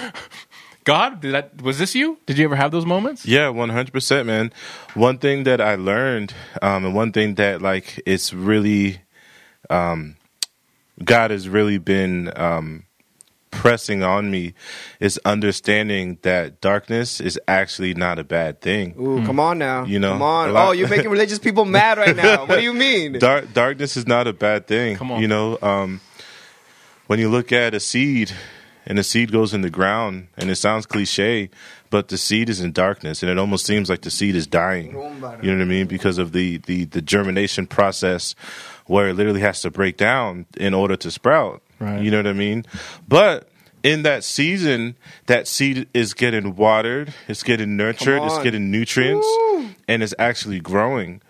God, did that? Was this you? Did you ever have those moments?
Yeah, one hundred percent, man. One thing that I learned, um, and one thing that like it's really, um, God has really been um, pressing on me is understanding that darkness is actually not a bad thing.
Ooh, come on now.
You know,
come on.
lot-
Oh, you're making <laughs> religious people mad right now. What do you mean?
Dark, darkness is not a bad thing.
Come on.
You know, um, when you look at a seed and the seed goes in the ground, and it sounds cliche, but the seed is in darkness, and it almost seems like the seed is dying. You know what I mean? Because of the, the, the germination process where it literally has to break down in order to sprout.
Right.
You know what I mean? But in that season, that seed is getting watered, it's getting nurtured, it's getting nutrients, and it's actually growing.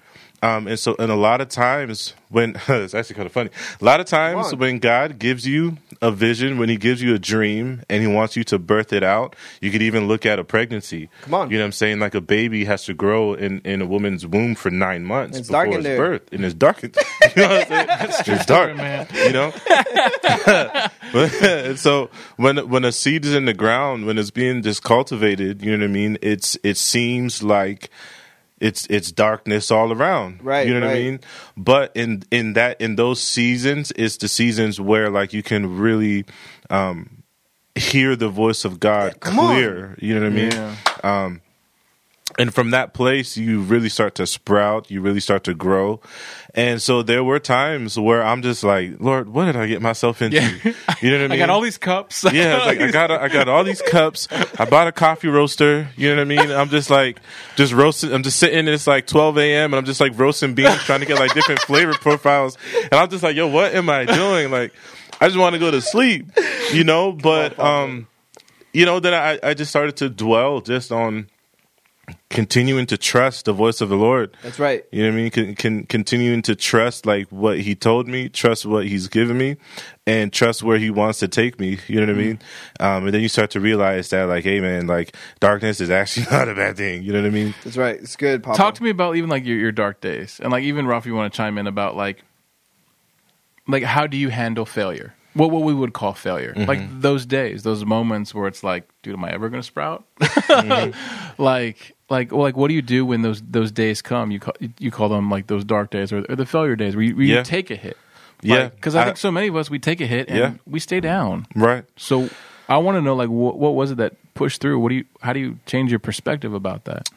Um, and so, and a lot of times when <laughs> it's actually kind of funny, a lot of times when God gives you a vision, when He gives you a dream, and He wants you to birth it out, you could even look at a pregnancy.
Come on.
you know what I'm saying? Like a baby has to grow in, in a woman's womb for nine months
It's
before
dark in
it's
there.
birth, and it's dark. <laughs> you know what I'm saying? <laughs> it's dark,
man.
You know. But- so when when a seed is in the ground, when it's being just cultivated, you know what I mean. It's it seems like it's it's darkness all around.
Right,
You know what I mean? But in in that in those seasons, it's the seasons where like you can really um hear the voice of God
on.
clear. You know what I mean?
Yeah.
And from that place you really start to sprout you really start to grow and so there were times where i'm just like lord what did i get myself into
Yeah.
you know what i mean <laughs>
I got all these cups. <laughs>
yeah, like I got I got all these cups. I bought a coffee roaster. You know what I mean? I'm just like just roasting. I'm just sitting. It's like 12 a.m. and I'm just like roasting beans, trying to get like different flavor profiles. And I'm just like, yo, what am I doing? Like, I just want to go to sleep, you know. But um, you know, then I I just started to dwell just on continuing to trust the voice of the Lord.
That's right.
You know what I mean? Can, can continuing to trust like what he told me, trust what he's given me, and trust where he wants to take me. You know what I mean? Um, and then you start to realize that like, hey man, like darkness is actually <laughs> not a bad thing. You know what I mean?
That's right. It's good, Papa.
Talk to me about even like your, your dark days, and like even Ralph, you want to chime in about like, like how do you handle failure? What what we would call failure,
Mm-hmm.
like those days, those moments where it's like, dude, am I ever going to sprout?
Mm-hmm. <laughs>
like like well, like what do you do when those those days come? You call you call them like those dark days or, or the failure days where you, where you
Yeah.
take a hit.
Yeah,
because I,
I-
think so many of us we take a hit and
Yeah.
we stay down.
Right.
So I want to know like what what was it that pushed through? What do you how do you change your perspective about that?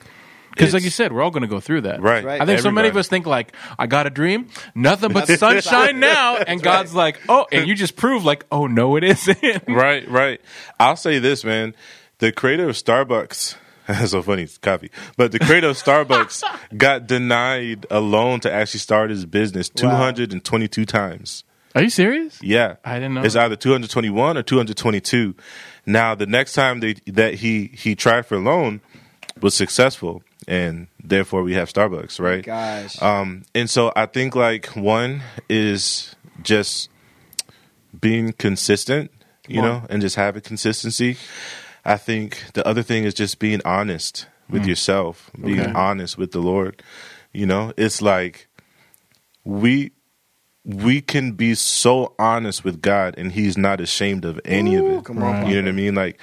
Because like you said, we're all going to go through that.
Right.
Right.
I think so many of us think like, I got a dream, nothing but <laughs> sunshine now, and God's like, oh, and you just prove like, oh no, it isn't. <laughs>
Right. Right. I'll say this, man. The creator of Starbucks <laughs> That's so funny. It's coffee. But the creator of Starbucks <laughs> got denied a loan to actually start his business 222 times.
Are you serious?
Yeah.
I didn't know
It's either 221 or 222. Now, the next time they, that he, he tried for a loan was successful. And therefore, we have Starbucks, right?
Gosh.
Um, and so I think like one is just being consistent, you know, and just having consistency. I think the other thing is just being honest with mm. yourself, being
Okay.
honest with the Lord. You know, it's like we we can be so honest with God and he's not ashamed of any of it.
come on,
Right.
You know what I mean? Like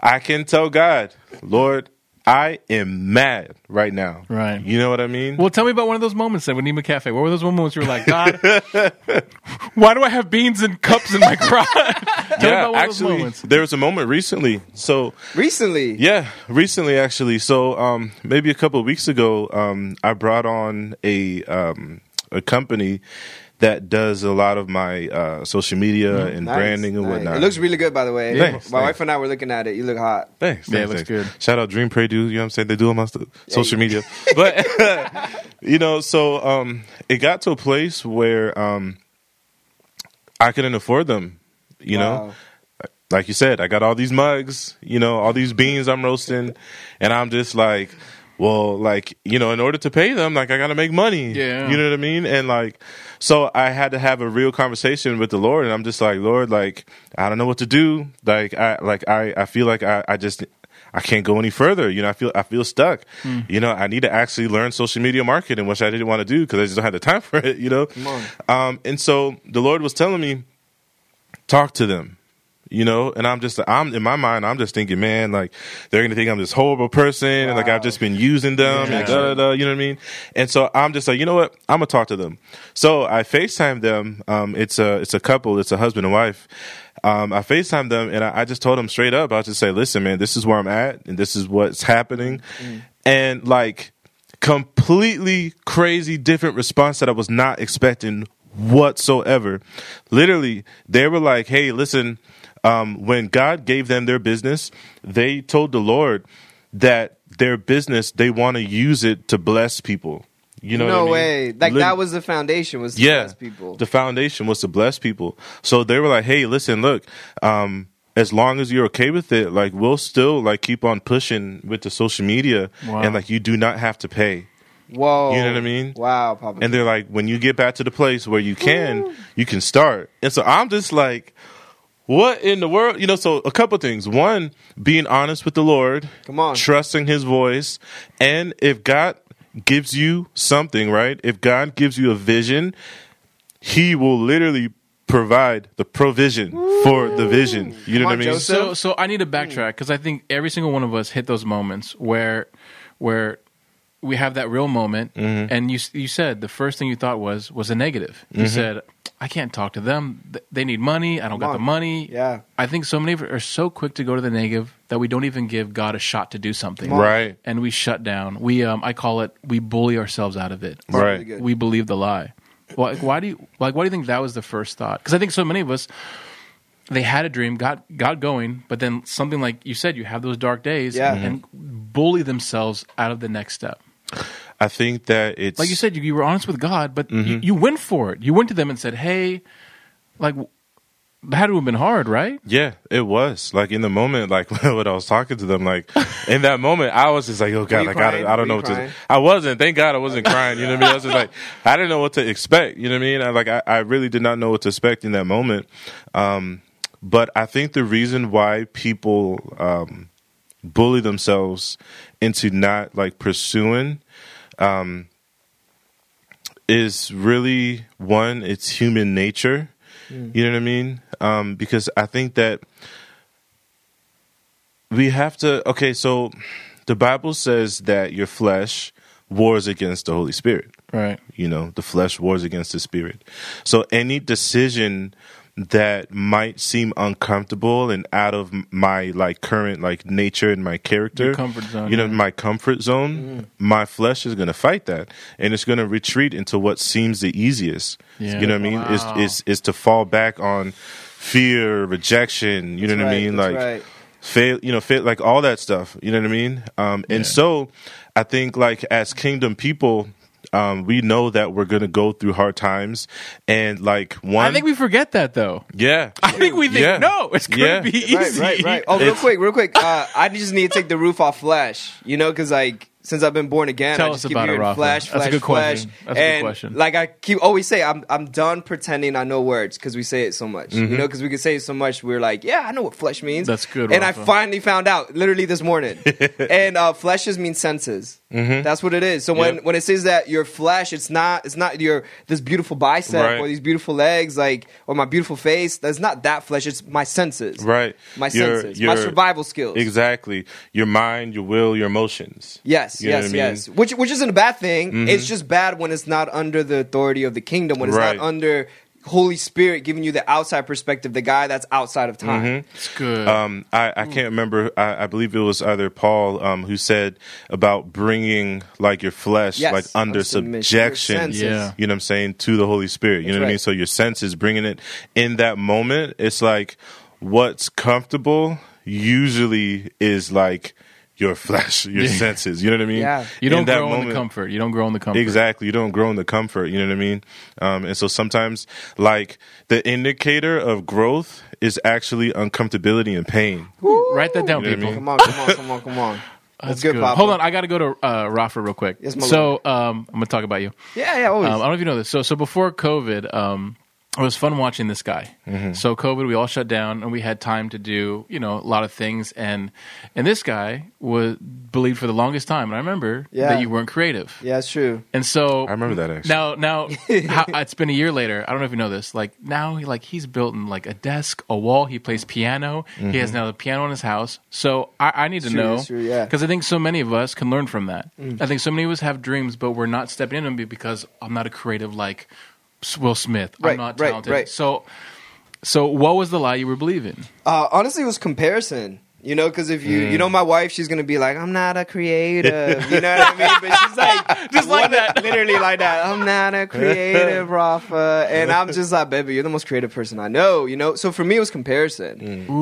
I can tell God, Lord, I am mad right now.
Right.
You know what I mean?
Well, tell me about one of those moments then with Nima Cafe. What were those moments you were like, God, <laughs> why do I have beans and cups in my <laughs> garage? tell me about one of those
actually,
moments.
there was a moment recently. So,
Recently.
yeah, recently actually. So, um, maybe a couple of weeks ago, um, I brought on a um, a company that does a lot of my uh, social media and
Nice,
branding and
nice.
whatnot.
It looks really good, by the way.
Thanks,
My
thanks.
wife and I were looking at it. You look hot.
Thanks.
Yeah, it looks
thanks.
good.
Shout out Dream Pray Do. You know what I'm saying? They do all my stuff, social media. <laughs> But, <laughs> you know, so um, it got to a place where um, I couldn't afford them, you know? Like you said, I got all these mugs, you know, all these beans I'm roasting, and I'm just like, well, like, you know, in order to pay them, like I gotta make money.
Yeah.
You know what I mean? And like so I had to have a real conversation with the Lord and I'm just like, Lord, like, I don't know what to do. Like I like I, I feel like I, I just I can't go any further. You know, I feel I feel stuck. You know, I need to actually learn social media marketing, which I didn't want to do because I just don't have the time <laughs> for it. You know, um, and so the Lord was telling me, talk to them you know and i'm just i'm in my mind i'm just thinking man like they're gonna think i'm this horrible person and like i've just been using them
Yeah.
and da, da, da, you know what i mean and so i'm just like you know what i'm gonna talk to them so i facetime them um it's a it's a couple it's a husband and wife um, I FaceTimed them and I, I just told them straight up. I just say, listen, man, this is where I'm at and this is what's happening. And like completely crazy different response that I was not expecting whatsoever. Literally, they were like, "Hey, listen, um, when God gave them their business, they told the Lord that their business they want to use it to bless people." You know,
no
what I mean?
way. Like
Lit-
that was the foundation. Was to
yeah,
bless people.
the foundation was to bless people. So they were like, "Hey, listen, look, um, as long as you're okay with it, like we'll still like keep on pushing with the social media,
Wow.
and like you do not have to pay."
Whoa.
You know what I mean?
Wow, Papa.
And they're like, when you get back to the place where you can, you can start. And so I'm just like, what in the world? You know, so a couple things. One, being honest with the Lord,
Come on.
trusting His voice, and if God gives you something, right? If God gives you a vision, He will literally provide the provision for the vision. You know
Come
what I
on,
mean?
Joseph.
So, so I need to backtrack because I think every single one of us hit those moments where, where we have that real moment,
Mm-hmm.
and you you said the first thing you thought was was a negative. You said, "I can't talk to them. They need money. I don't got
on.
the money."
Yeah.
I think so many of us are so quick to go to the negative that we don't even give God a shot to do something.
Right.
And we shut down. We um, I call it we bully ourselves out of it.
Really
Right.
good.
We believe the lie. Well, like, why do you like? Why do you think that was the first thought? Because I think so many of us, they had a dream, got got going, but then something like you said, you have those dark days,
Yeah.
and bully themselves out of the next step.
I think that it's
Like you said, you, you were honest with God, but
Mm-hmm.
you, you went for it. You went to them and said, "Hey, like." That had to have been hard, right?
Yeah, it was. Like in the moment, like <laughs> when I was talking to them, like in that moment, I was just like, "Oh God, like I,
crying?
don't- I don't
Were
know
you
what to." I wasn't. Thank God, I wasn't crying. You know what I mean? I was just like, I didn't know what to expect. You know what I mean? I, like I, I really did not know what to expect in that moment. Um, but I think the reason why people um, bully themselves into not like pursuing um, is really one. It's human nature. You know what I mean? Um, because I think that we have to. Okay, so the Bible says that your flesh wars against the Holy Spirit.
Right.
You know, the flesh wars against the spirit. So any decision that might seem uncomfortable and out of my like current like nature and my character,
Your comfort zone,
you know,
yeah.
my comfort zone, my flesh is going to fight that, and it's going to retreat into what seems the easiest.
Yeah.
You know what I mean? Is is is to fall back on fear, rejection. You know
That's
what I mean? Like
right.
fail, you know, fail, like all that stuff. You know what I mean? Um, and
Yeah.
so I think like as kingdom people, um, we know that we're gonna go through hard times, and like one,
I think we forget that though.
yeah,
I think we think
Yeah.
no, it's gonna
Yeah.
be easy.
Right, right, right. Oh, real
It's-
quick, real quick. Uh, I just need to take the roof off flesh, you know, because like since I've been born again,
Tell
I
us
just keep
about it,
hearing
Rafa.
flesh,
That's a
flesh,
good
flesh.
question. That's a good
and
question.
like I keep always say, I'm I'm done pretending I know words because we say it so much,
Mm-hmm.
you know, because we can say it so much. We're like, yeah, I know what flesh means.
That's good,
And I finally found out literally this morning. <laughs> and uh, fleshes mean senses. Mm-hmm. That's what it is. So when
Yep.
when it says that your flesh, it's not it's not your this beautiful bicep
Right.
or these beautiful legs, like or my beautiful face. That's not that flesh. It's my senses.
right,
My
Your-
senses, my survival skills.
Exactly, your mind, your will, your emotions.
Yes,
You know
yes,
I mean?
yes. Which which isn't a bad thing. It's mm-hmm. just bad when it's not under the authority of the kingdom. When it's
Right.
not under Holy Spirit giving you the outside perspective, the guy that's outside of time.
It's good.
Um, I, I can't remember. I, I believe it was either Paul um, who said about bringing like your flesh
Yes,
like under
under
subjection.
Yeah.
You know what I'm saying to the Holy Spirit. You
That's
know what I mean. So your senses bringing it in that moment. It's like what's comfortable usually is like your flesh, your
Yeah.
senses. You know what I mean?
Yeah.
you don't
in that
grow in the
moment-
comfort. You don't grow in the comfort.
Exactly. You don't grow in the comfort. You know what I mean? Um, and so sometimes, like, the indicator of growth is actually uncomfortability and pain.
Write that down,
You know what I
people.
mean?
Come on, come on, come on, come on. <laughs> That's, good, Papa.
Hold on, I got to go to uh, Rafa real quick.
Yes, my
so um, I'm gonna talk about you.
Yeah, yeah, always.
Um, I don't know if you know this. So, so before COVID, um, it was fun watching this guy.
Mm-hmm.
So, COVID, we all shut down and we had time to do, you know, a lot of things. And and this guy was believed for the longest time. And I remember
Yeah.
that you weren't creative.
yeah, it's true.
And so
I remember that actually.
now, now <laughs> how, it's been a year later. I don't know if you know this. Like now, he, like he's built in like a desk, a wall. He plays piano. He has now the piano in his house. So I, I need to
Mm-hmm. true,
know
it's true, yeah. Mm.
because I think so many of us can learn from that. I think so many of us have dreams, but we're not stepping into them because I'm not a creative like Will Smith.
Right,
I'm not talented.
right.
So, so what was the lie you were believing?
Uh, honestly, it was comparison. You know, because if you, you know, my wife, she's gonna be like, "I'm not a creative," <laughs> you know what I mean? But she's like, <laughs>
Just like that. <laughs>
literally like that. I'm not a creative, Rafa, and I'm just like, baby, you're the most creative person I know. You know, so for me, it was comparison,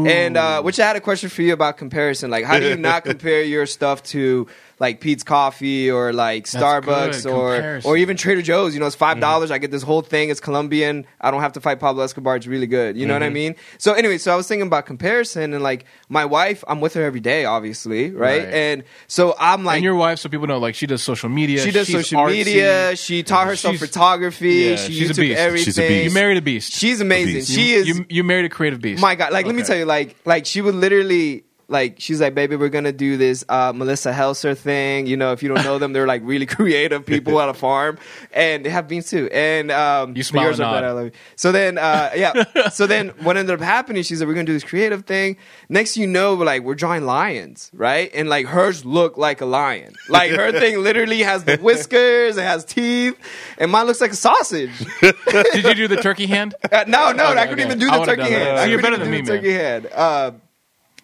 and uh, which I had a question for you about comparison. Like, how do you not compare your stuff to like Peet's Coffee or like Starbucks or
comparison.
or even Trader Joe's? You know, it's five mm-hmm. dollars. I get this whole thing. It's Colombian. I don't have to fight Pablo Escobar. It's really good. You know what I mm-hmm. mean? So anyway, so I was thinking about comparison and like my wife. I'm with her every day, obviously, right?
Right.
And so I'm like,
and your wife, so people know, like she does social media.
she does social
artsy.
media. She taught herself
She's-
photography.
Yeah,
she
she's a beast.
everything.
She's a beast.
You married a beast.
She's amazing.
beast.
She
you,
is.
You, you married a creative beast.
my God, like let me tell you, like like she would literally. Like she's like, baby, we're gonna do this uh, Melissa Helser thing. You know, if you don't know them, they're like really <laughs> creative people at a farm, and they have beans too. And um,
You smile
yours
and
are
nod.
better, I love you. So then, uh, yeah. <laughs> so then, what ended up happening? She's like, we're gonna do this creative thing. Next, you know, like we're drawing lions, right? And like hers look like a lion. Like her <laughs> thing literally has the whiskers, it has teeth, and mine looks like a sausage.
Did you do the turkey hand?
Uh, no, no,
Okay,
I couldn't
okay.
even do the turkey hand.
So you're better than me,
the turkey hand.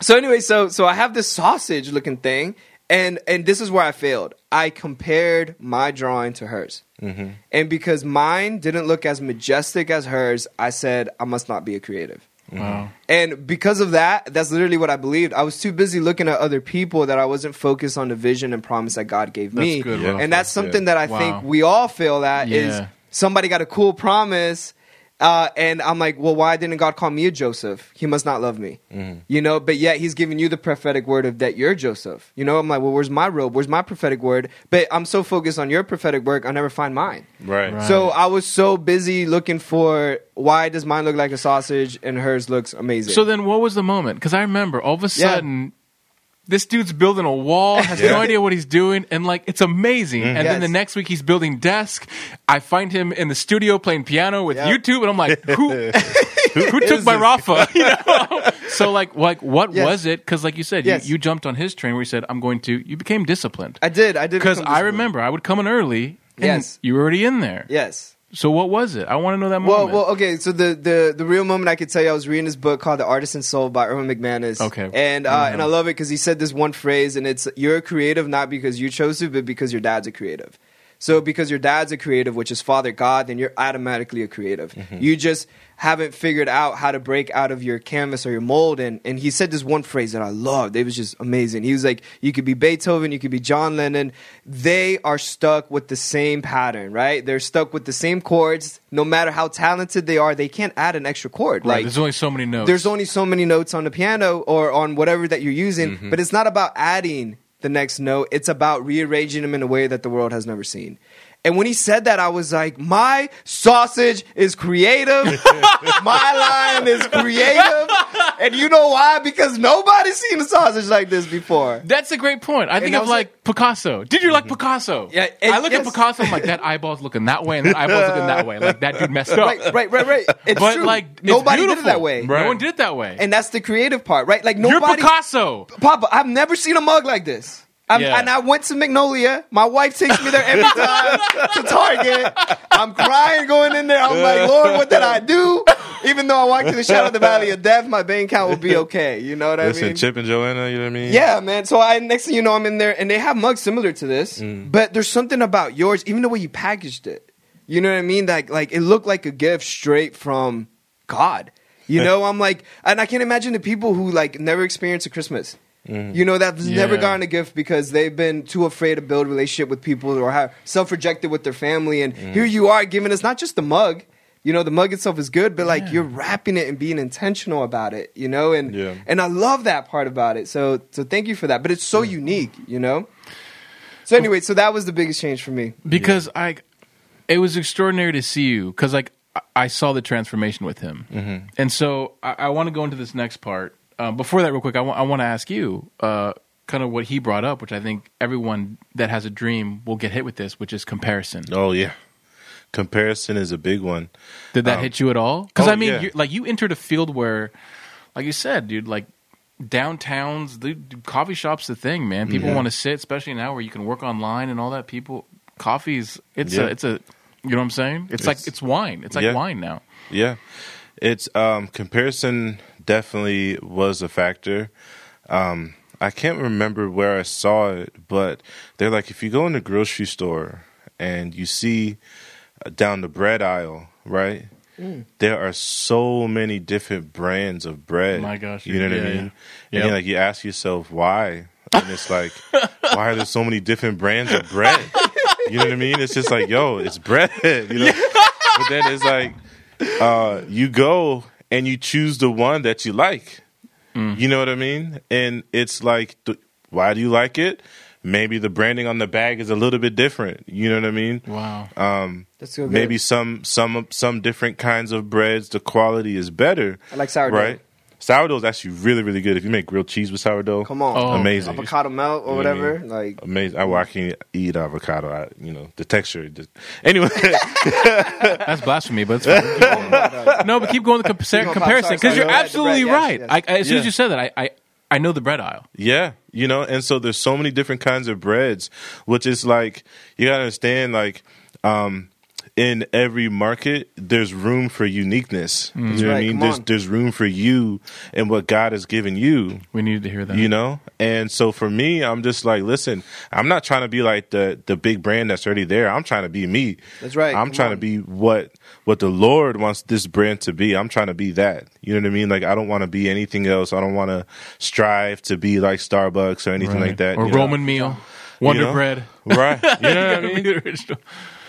So anyway, so so I have this sausage looking thing, and and this is where I failed. I compared my drawing to hers,
Mm-hmm.
and because mine didn't look as majestic as hers, I said I must not be a creative.
Wow.
And because of that, that's literally what I believed. I was too busy looking at other people that I wasn't focused on the vision and promise that God gave
That's
me.
good,
Yeah.
And that's something that I
Wow.
think we all feel that is
Yeah.
somebody got a cool promise. Uh, and I'm like, well, why didn't God call me a Joseph? He must not love me, you know. But yet He's giving you the prophetic word of that you're Joseph. You know, I'm like, well, where's my robe? Where's my prophetic word? But I'm so focused on your prophetic work, I never find mine.
Right.
Right.
So I was so busy looking for why does mine look like a sausage and hers looks amazing.
So then, what was the moment? Because I remember all of a
Yeah.
sudden, this dude's building a wall, has no idea what he's doing, and like it's amazing. Mm-hmm. And then the next week, he's building desk. I find him in the studio playing piano with
Yeah.
YouTube, and I'm like, who? <laughs> Who took my Rafa? <laughs> You know? so like, like what
Yes.
was it? Because like you said,
Yes.
you, you jumped on his train where he said, "I'm going to." You became disciplined
I did. I did
because I remember I would come in early. And
Yes.
you were already in there.
Yes.
So what was it? I want to know that moment.
well, okay. So the, the the real moment I could tell you, I was reading this book called The Artisan Soul by Erwin McManus.
Okay.
and uh, and I love it because he said this one phrase, and it's you're a creative not because you chose to, but because your dad's a creative. So because your dad's a creative, which is Father God, then you're automatically a creative. You just haven't figured out how to break out of your canvas or your mold. And and he said this one phrase that I loved. It was just amazing. He was like, you could be Beethoven, you could be John Lennon. They are stuck with the same pattern, right? They're stuck with the same chords. No matter how talented they are, they can't add an extra chord.
Right,
Like
there's only so many notes.
there's only so many notes on the piano or on whatever that you're using,
Mm-hmm.
but it's not about adding the next note. It's about rearranging them in a way that the world has never seen. And when he said that, I was like, my sausage is creative. <laughs> my line is creative. And you know why? Because nobody's seen a sausage like this before.
That's a great point. I think
I
of
was
like Picasso. Did you like mm-hmm. Picasso?
Yeah, and-
I look
yes.
at Picasso. I'm like that eyeball's looking that way, and that eyeball's looking that way. Like that dude messed <laughs> up.
Right, right, right, right. It's
But
true.
like it's
nobody did it that way.
Right.
No one did it that way.
And that's the creative part, right? Like
You're
nobody
Picasso.
Papa, I've never seen a mug like this.
Yeah.
And I went to Magnolia. My wife takes me there every <laughs> time to Target. I'm crying going in there. I'm like, Lord, what did I do? Even though I walked through the shadow of the valley of death, my bank account will be okay. You know what I
Listen,
mean?
Chip and Joanna, you know what I mean?
Yeah, man. So I next thing you know, I'm in there, and they have mugs similar to this,
Mm.
but there's something about yours, even the way you packaged it. You know what I mean? Like, like it looked like a gift straight from God. You <laughs> know, I'm like, and I can't imagine the people who like never experienced a Christmas.
Mm.
You know, that's never gotten a gift because they've been too afraid to build relationship with people or have self-rejected with their family. And
Mm.
here you are giving us not just the mug. You know, the mug itself is good, but like
Yeah.
you're wrapping it and being intentional about it. You know, and
Yeah.
and I love that part about it. So so thank you for that. But it's so unique, you know. So anyway, so that was the biggest change for me.
because I, it was extraordinary to see you because like I- I saw the transformation with him,
Mm-hmm.
and so I, I want to go into this next part. Um, before that, real quick, I want to ask you uh, kind of what he brought up, which I think everyone that has a dream will get hit with this, which is comparison.
Oh yeah. Comparison is a big one.
Did that
Um,
hit you at all? Because
oh,
I mean,
yeah.
like you entered a field where, like you said, dude, like downtowns, the coffee shops, the thing, man. People
Yeah.
want to sit, especially now where you can work online and all that. People, coffee's it's
Yeah.
a it's a, you know what I'm saying? It's, like
It's-
it's wine. It's like wine now.
Yeah. It's um comparison definitely was a factor. Um I can't remember where I saw it, but they're like if you go in the grocery store and you see uh, down the bread aisle, right? There are so many different brands of bread.
My gosh,
you know what I mean?
yeah.
And
Yep.
then like you ask yourself why, and it's like, <laughs> why are there so many different brands of bread? You know what I mean? It's just like, yo, it's bread. <laughs> You know, but then it's like, uh, you go and you choose the one that you like. You know what I mean? And it's like, th- why do you like it? Maybe the branding on the bag is a little bit different. You know what I mean?
Wow.
Um,
That's so good.
maybe some some some different kinds of breads, the quality is better.
I like sourdough.
Right? Sourdough is actually really really good. If you make grilled cheese with sourdough,
Come on,
Oh,
amazing,
avocado melt or
You know what I
whatever.
mean?
Like
amazing. I, well, I can eat avocado. I, you know the texture. Just, anyway, <laughs>
That's blasphemy, but it's fine. <laughs> no, but keep going the compar-
Keep
comparison because you're
go ahead, the
absolutely
bread,
right.
yes.
I, I, as soon as you said that, I, I I know the bread aisle.
Yeah, you know, and so there's so many different kinds of breads, which is like you gotta understand, like, um, in every market, there's room for uniqueness. Mm. You know what
right,
I mean? There's
on.
there's room for you and what God has given you.
We needed to hear that.
You know, and so for me, I'm just like, listen, I'm not trying to be like the the big brand that's already there. I'm trying to be me.
That's right,
I'm trying
on.
to be what what the Lord wants this brand to be. I'm trying to be that. You know what I mean? Like I don't want to be anything else. I don't want to strive to be like Starbucks or anything
Right.
like that.
or
you know?
Roman meal, Wonder
You know?
Bread.
right? <laughs> You know what I mean? <laughs>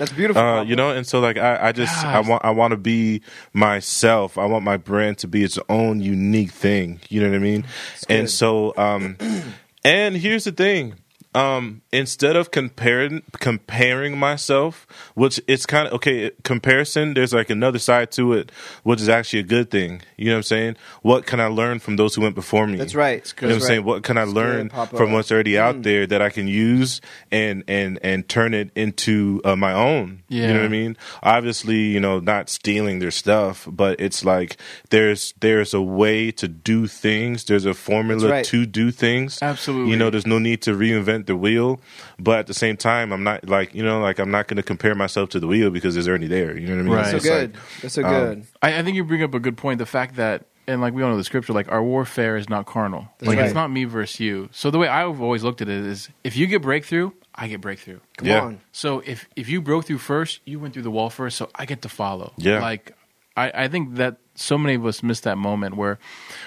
that's beautiful.
Uh, you know, and so like I, I just I want I want to be myself. I want my brand to be its own unique thing. You know what I mean? And so um <clears throat> and here's the thing. Um instead of comparing comparing myself, which it's kind of okay, comparison there's like another side to it which is actually a good thing. You know what I'm saying? What can I learn from those who went before me?
that's right.
You know what I'm
That's
saying? What can I learn from what's already
Mm.
out there that I can use and and and turn it into uh, my own? You know what I mean? Obviously, you know, not stealing their stuff, but it's like there's there's a way to do things. There's a formula
right.
to do things.
Absolutely.
You know, there's no need to reinvent the wheel, but at the same time, I'm not like you know, like I'm not going to compare myself to the wheel because it's already there. You know what I mean?
Right.
so
It's like-
good. that's so
um,
good.
I, I think you bring up a good point. The fact that, and like we all know the scripture, like our warfare is not carnal. like
right.
it's not me versus you. So the way I've always looked at it is, if you get breakthrough, I get breakthrough.
Come
Yeah.
on.
So if if you broke through first, you went through the wall first, so I get to follow.
Yeah.
Like I, I think that so many of us miss that moment where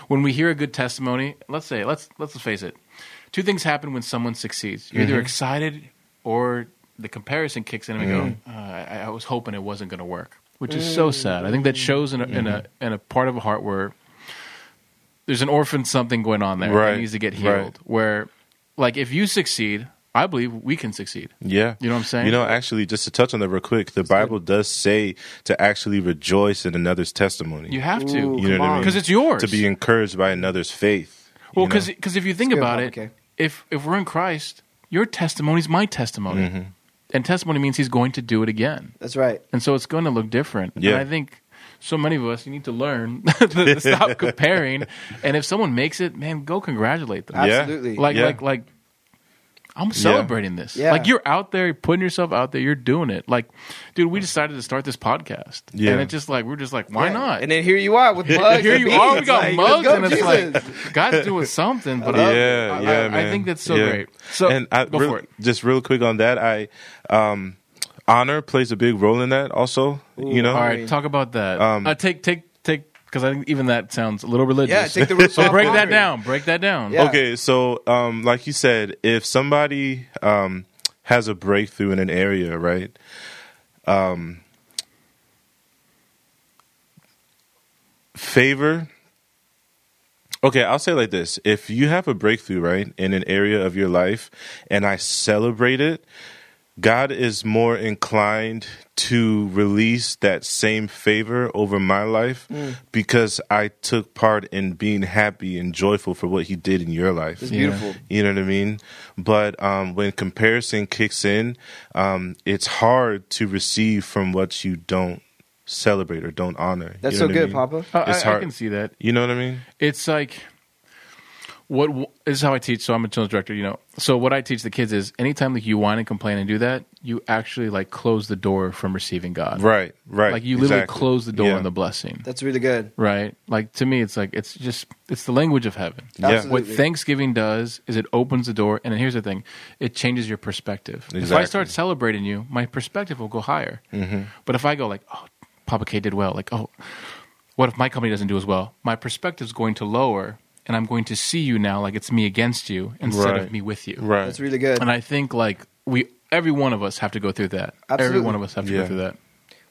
when we hear a good testimony, let's say, let's let's face it. Two things happen when someone succeeds. You're
Mm-hmm.
either excited or the comparison kicks in and we go, uh, I, I was hoping it wasn't going to work, which is so sad. I think that shows in a, in a
Mm-hmm.
in a part of a heart where there's an orphan something going on there
Right.
that needs to get healed.
Right.
Where, like, if you succeed, I believe we can succeed.
Yeah.
You know what I'm saying?
You know, actually, just to touch on that real quick, the Bible does say to actually rejoice in another's testimony.
You have to.
Ooh,
You know
come
what I mean?
because it's yours.
to be encouraged by another's faith.
well,
you know?
because if you think
good,
about
Papa
it,
K.
if if we're in Christ, your testimony is my testimony,
Mm-hmm.
and testimony means He's going to do it again,
That's right.
and so it's going to look different.
Yeah.
And I think so many of us you need to learn <laughs> to stop <laughs> comparing, and if someone makes it, man, go congratulate them.
Absolutely.
Like
Yeah.
like like. I'm celebrating this.
Yeah.
Like you're out there, putting yourself out there, you're doing it. Like, dude, we decided to start this podcast,
Yeah.
and it's just like we're just like, why
Yeah.
not?
And then here you are with mugs.
here
and
you are. We got
Like,
mugs,
let's go,
and it's
Jesus.
like God's doing <laughs> something. But
yeah,
I,
yeah,
I,
man.
I think that's so
Yeah.
great. So
and I,
go
real-
for it.
Just real quick on that, I um, honor plays a big role in that. Also, you know,
All right, talk about that.
Um,
uh, take take take because I think even that sounds a little religious.
Yeah, take the <laughs> roots
so
off
break that down. Break that down.
Yeah.
Okay, so um, like you said, if somebody um, has a breakthrough in an area, right? Um, favor. Okay, I'll say it like this: If you have a breakthrough, right, in an area of your life, and I celebrate it, God is more inclined to release that same favor over my life because I took part in being happy and joyful for what He did in your life.
It's
Yeah.
beautiful.
You know what I mean? But um, when comparison kicks in, um, it's hard to receive from what you don't celebrate or don't honor.
That's
You
so
know what I
good,
mean?
Papa.
I,
It's
I- I can see that.
You know what I mean?
It's like what this is how I teach. So I'm a children's director. You know, so what I teach the kids is anytime like you whine and complain and do that, you actually like close the door from receiving God.
Right, right.
Like you literally
exactly.
close the door
Yeah.
on the blessing.
That's really good.
right? Like to me, it's like it's just it's the language of heaven.
Yeah.
Absolutely.
What Thanksgiving does is it opens the door, and then here's the thing: it changes your perspective. Exactly. If I start celebrating you, my perspective will go higher.
Mm-hmm.
But if I go like, "Oh, Papa K did well," like, "Oh, what if my company doesn't do as well?" My perspective is going to lower, and I'm going to see you now like it's me against you instead
Right.
of me with you.
Right.
That's really good.
And I think like we, every one of us have to go through that.
Absolutely.
Every one of us have to
Yeah.
go through that.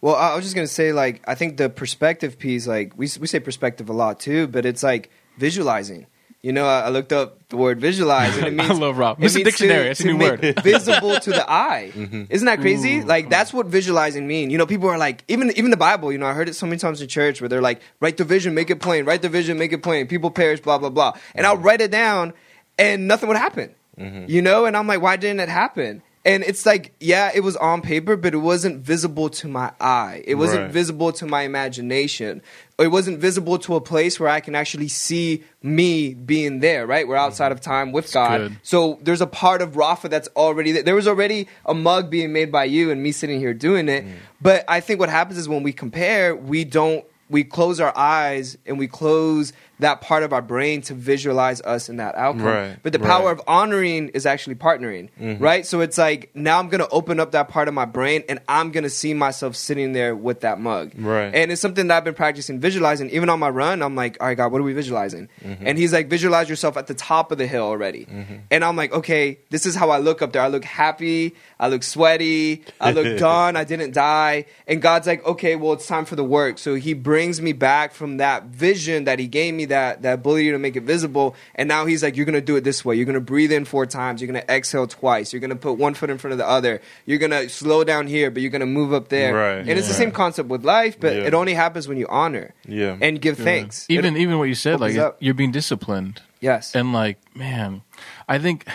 Well, I I was just gonna say, like, I think the perspective piece, like, we we say perspective a lot too, but it's like visualizing. You know, I, I looked up the word visualize, and it means <laughs>
I
means
love Rob.
it
Mr.
means
Dictionary,
to-
that's a new word. <laughs>
visible to the eye. <laughs>
Mm-hmm.
Isn't that crazy? like, that's what visualizing mean. You know, people are like, even even the Bible. You know, I heard it so many times in church where they're like, write the vision, make it plain. Write the vision, make it plain. People perish, blah blah blah. And I'll write it down, and nothing would happen.
Mm-hmm.
You know, and I'm like, why didn't it happen? And it's like, yeah, it was on paper, but it wasn't visible to my eye. It wasn't
Right.
visible to my imagination. It wasn't visible to a place where I can actually see me being there, right? We're outside mm-hmm. of time with God.
good.
So there's a part of Rafa that's already there. There was already a mug being made by you and me sitting here doing it. Mm. But I think what happens is when we compare, we don't we close our eyes and we close that part of our brain to visualize us in that outcome.
Right,
But the power
right.
of honoring is actually partnering, right? So it's like now I'm going to open up that part of my brain and I'm going to see myself sitting there with that mug.
Right.
And it's something that I've been practicing visualizing. Even on my run, I'm like, all right, God, what are we visualizing?
Mm-hmm.
And he's like, visualize yourself at the top of the hill already. And I'm like, okay, this is how I look up there. I look happy. I look sweaty. I look <laughs> done. I didn't die. And God's like, okay, well, it's time for the work. So he brings me back from that vision that he gave me, that, that ability to make it visible. And now he's like, you're going to do it this way. You're going to breathe in four times. You're going to exhale twice. You're going to put one foot in front of the other. You're going to slow down here, but you're going to move up there.
Right.
And it's the same concept with life, but
Yeah.
it only happens when you honor
Yeah.
and give thanks.
Even
It-
even what you said, like
opens up.
you're being disciplined.
yes.
and like man i think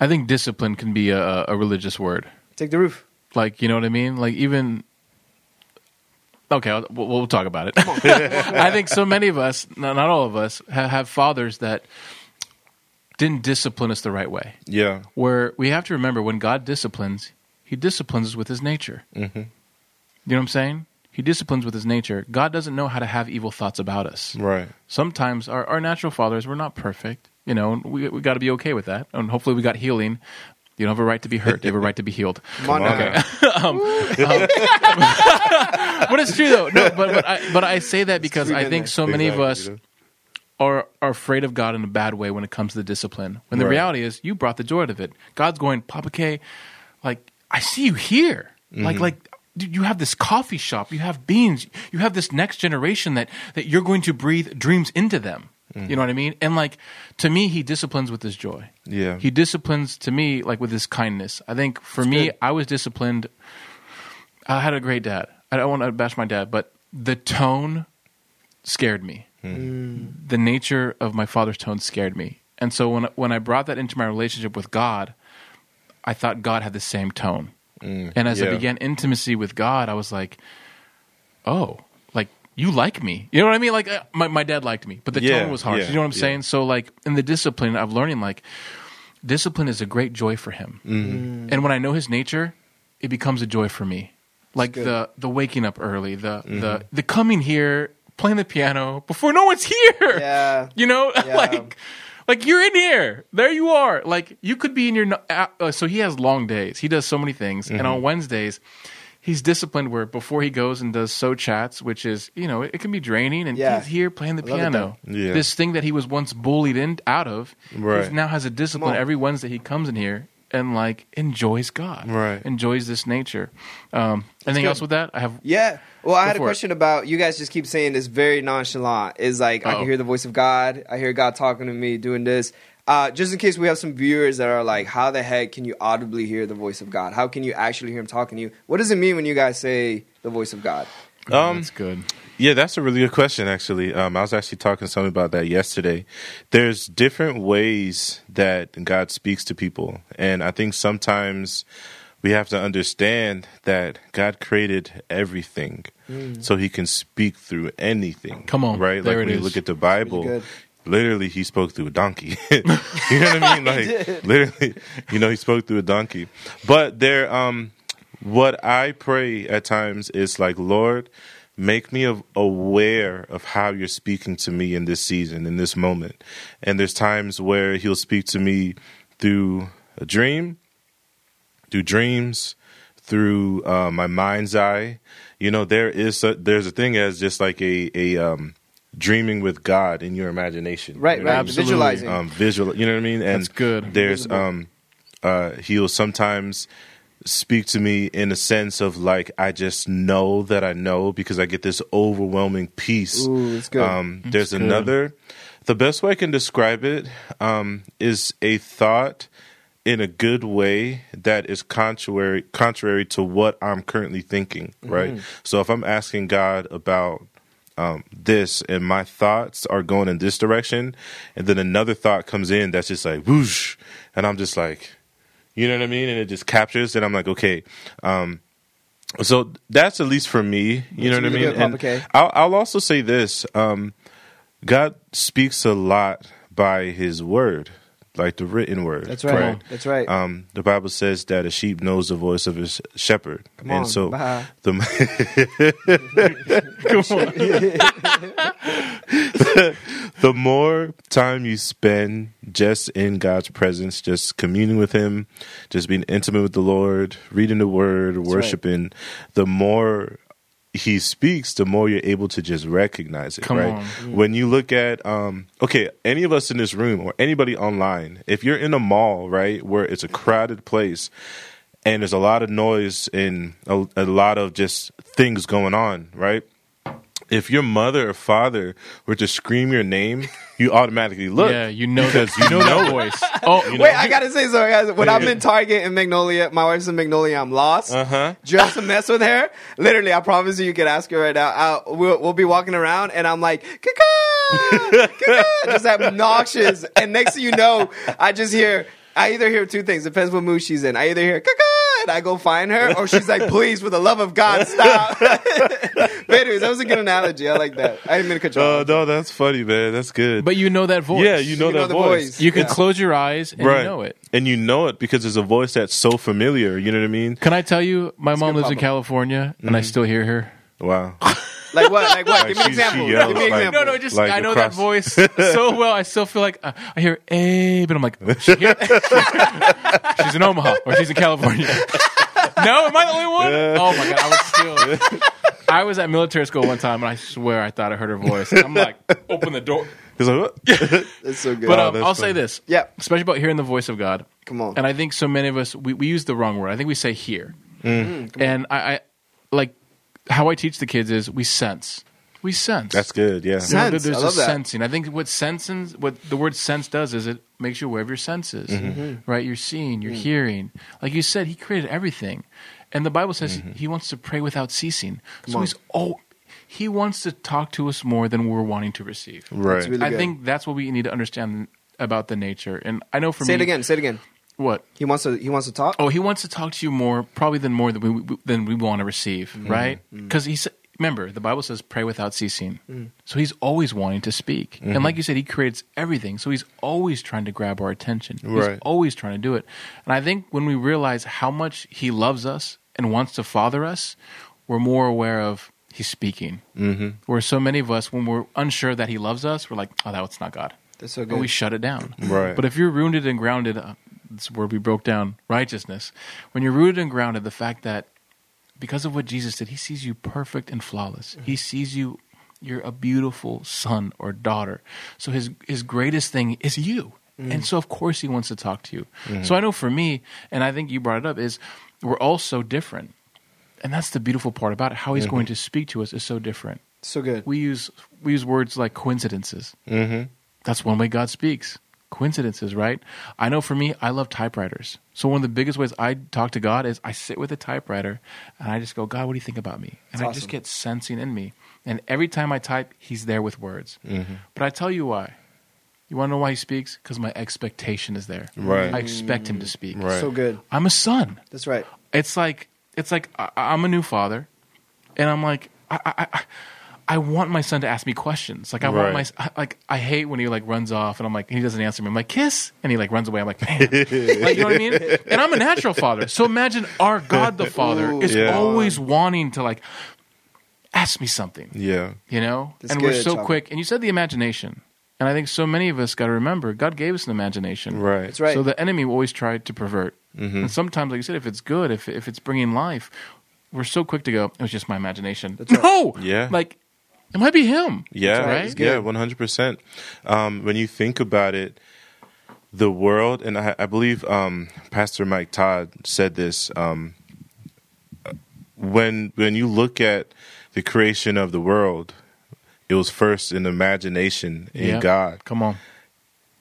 i think discipline can be a, a religious word
Take the roof.
like you know what i mean like even okay I'll, we'll, we'll talk about it. <laughs> I think so many of us not, all of us ha- have fathers that didn't discipline us the right way.
Yeah.
where we have to remember when god disciplines he disciplines us with his nature.
Mm-hmm.
you know what i'm saying? He disciplines with his nature. God doesn't know how to have evil thoughts about us.
Right.
sometimes our, our natural fathers we're not perfect you know we, we got to be okay with that and hopefully we got healing You don't have a right to be hurt. You have a right to be healed. <laughs>
Come on
Come
now. <laughs> <laughs>
but it's true though. No, but but I, but I say that because I think so many of us are are afraid of God in a bad way when it comes to the discipline. When the
Right.
reality is, you brought the joy out of it. God's going, Papa K, like I see you here.
Mm-hmm.
Like like dude, you have this coffee shop. You have beans. You have this next generation that that you're going to breathe dreams into them.
Mm.
You know what I mean? And like to me, he disciplines with his joy.
Yeah.
He disciplines to me like with his kindness. I think for me,
good.
I was disciplined. I had a great dad. I don't want to bash my dad, but the tone scared me. The nature of my father's tone scared me. And so when when I brought that into my relationship with God, I thought God had the same tone. and as I began intimacy with God, I was like, "Oh, like you like me." You know what I mean? Like uh, my my dad liked me, but the
Yeah,
tone was harsh.
yeah,
you know what I'm
yeah.
saying? So like in the discipline, I'm learning like discipline is a great joy for him.
Mm-hmm.
And when I know his nature, it becomes a joy for me. Like the the waking up early, the
Mm-hmm.
the the coming here, playing the piano before no one's here.
Yeah. <laughs>
You know,
Yeah.
like like you're in here. There you are. Like you could be in your. no- Uh, uh, so he has long days. He does so many things, and
Mm-hmm.
on Wednesdays, he's disciplined. Where before he goes and does so chats, which is you know it, can be draining, and
Yeah.
he's here playing the
I
piano.
Yeah.
This thing that he was once bullied in out of,
Right.
he now has a discipline.
on.
Every Wednesday he comes in here and like enjoys God,
Right.
Enjoys this nature. Um, anything
good.
else with that? I have.
Yeah. Well, I had a
for it.
question about you guys just keep saying this very nonchalant. Is like I
Uh-oh.
can hear the voice of God. I hear God talking to me doing this. Uh, just in case we have some viewers that are like, how the heck can you audibly hear the voice of God? How can you actually hear him talking to you? What does it mean when you guys say the voice of God?
Um,
that's good.
Yeah, that's a really good question. Actually, um, I was actually talking to someone about that yesterday. There's different ways that God speaks to people, and I think sometimes we have to understand that God created everything, so He can speak through anything.
Come on,
right?
there
like
it
when you look at the Bible. Literally, he spoke through a donkey. <laughs> you know what I mean? <laughs> Like, literally, you know, he spoke through a donkey. But there, um, what I pray at times is like, Lord, make me aware of how you're speaking to me in this season, in this moment. And there's times where he'll speak to me through a dream, through dreams, through uh, my mind's eye. You know, there is a, there's a thing as just like a a um, dreaming with God in your imagination.
Right,
You know
right.
I mean?
Absolutely.
Visualizing.
um, visual. You know what I mean? And
That's good.
There's um, uh, he'll sometimes speak to me in a sense of like I just know that I know because I get this overwhelming peace.
Ooh, it's good.
Um, there's
good.
another. The best way I can describe it um, is a thought in a good way that is contrary contrary to what I'm currently thinking. Right. So if I'm asking God about um, this and my thoughts are going in this direction and then another thought comes in that's just like whoosh and i'm just like you know what i mean? And it just captures and i'm like okay um, so that's at least for me you know what i mean? and. I'll, I'll also say this um, god speaks a lot by his word like the written word
That's right.
right?
That's right.
um, the Bible says that a sheep knows the voice of his shepherd,
Come
and
on,
so
bye.
the <laughs>
Come on. <laughs>
the more time you spend just in God's presence, just communing with Him, just being intimate with the Lord, reading the Word, worshiping, the more He speaks, the more you're able to just recognize it.
Come
right?
on.
When you look at, um, okay, any of us in this room or anybody online, if you're in a mall, right, where it's a crowded place. And there's a lot of noise and a, a lot of just things going on, right? if your mother or father were to scream your name, you automatically look.
yeah, you know that.
because <laughs>
You know that voice. <laughs> Oh,
You know?
Wait, I gotta say something, guys. When I'm in Target in Magnolia, my wife's in Magnolia. I'm lost.
Uh huh.
Just to mess with her. Literally, I promise you, you can ask her right now. I'll, we'll, we'll be walking around, and I'm like, "Kaka, Kaka," just <laughs> obnoxious. And next thing you know, I just hear. I either hear two things. Depends what mood she's in. I either hear Kaka, and I go find her, or she's like, "Please, for the love of God, stop." <laughs> but anyways, that was a good analogy. I like that. I didn't mean to cut you
Oh
off.
no, that's funny, man. That's good.
but you know that voice.
yeah, you know
You know
that
the
voice.
voice.
You can
Yeah.
close your eyes and
right.
you know it.
and you know it because it's a voice that's so familiar. You know what I mean?
Can I tell you, my mom
good,
lives in
Papa.
California, and I
Mm-hmm.
still hear her.
Wow. <laughs>
Like what? Like what?
Like
Give me an
she- she
example.
yells
Give me an
like-
example.
No, no, just
Like
I know
across-
that voice <laughs> so well. I still feel like uh, I hear Abe, and I'm like, "Oh, she here? <laughs> she's in Omaha or she's in California. <laughs> no, am I the only one? Oh my god, I was still. I was at military school one time, and I swear I thought I heard her voice. I'm like, open the door.
He's like, what?
That's so good.
But um,
that's
I'll say
funny.
this,
yeah,
especially about hearing the voice of God.
come on.
And I think so many of us we, we use the wrong word. I think we say hear.
Mm,
and I, I like how I teach the kids is we sense. We sense.
That's good. Yeah.
You know,
Sense.
there's
I
a
love that.
sensing. I think what sensing, what the word sense does is it makes you aware of your senses,
Mm-hmm.
right? You're seeing, you're hearing. Like you said, he created everything, and the Bible says
Mm-hmm.
he wants to pray without ceasing. so
on.
he's oh, he wants to talk to us more than we're wanting to receive.
Right.
Really
I
good.
think that's what we need to understand about the nature. And I know for
Say
me,
it again. Say it again.
What?
He wants to. He wants to talk.
Oh, he wants to talk to you more, probably than more than we than we want to receive,
Mm-hmm.
right? Because he said, remember, the Bible says, "Pray without ceasing."
Mm.
So he's always wanting to speak, and like you said, he creates everything. So he's always trying to grab our attention. He's always trying to do it. And I think when we realize how much he loves us and wants to father us, we're more aware of he's speaking. Mm-hmm. Where so many of us, when we're unsure that he loves us, we're like, "Oh, that's not God."
That's so
and
good.
we shut it down.
Right.
But if you're rooted and grounded, uh, where we broke down righteousness. When you're rooted and grounded, the fact that because of what Jesus did, He sees you perfect and flawless. Mm-hmm. He sees you. You're a beautiful son or daughter. So his his greatest thing is you. Mm. And so of course he wants to talk to you. Mm. So I know for me, and I think you brought it up, is we're all so different. And that's the beautiful part about it. How he's mm-hmm. going to speak to us is so different.
so good.
We use we use words like coincidences.
Mm-hmm.
That's one way God speaks. Coincidences, right? I know for me, I love typewriters. So one of the biggest ways I talk to God is I sit with a typewriter and I just go, God, what do you think about me? And
That's
I
awesome.
just get sensing in me. And every time I type, He's there with words. Mm-hmm. But I tell you why. You want to know why He speaks? Because my expectation is there.
Right.
I expect Him to speak.
Right.
So good.
I'm a son
That's right.
it's like it's like I, I'm a new father, and I'm like I, I I I want my son to ask me questions. Like I want my like I hate when he like runs off and I'm like he doesn't answer me. I'm like kiss, and he like runs away. I'm like man, <laughs> like you know what I mean? And I'm a natural father, so imagine our God the Father
Ooh.
is
Yeah.
always wanting to like ask me something
Yeah.
you know
That's
and we're so
Chopper.
quick and you said the imagination and i think so many of us got to remember god gave us an imagination
Right.
That's right.
so the enemy will always try to pervert
Mm-hmm.
and sometimes like you said if it's good if, if it's bringing life we're so quick to go it was just my imagination
That's right.
no
Yeah.
like it might be him
Yeah,
right.
Yeah, one hundred percent. Um, When you think about it, the world, and I, I believe um, Pastor Mike Todd said this. Um, when when you look at the creation of the world, it was first an imagination in. God.
come on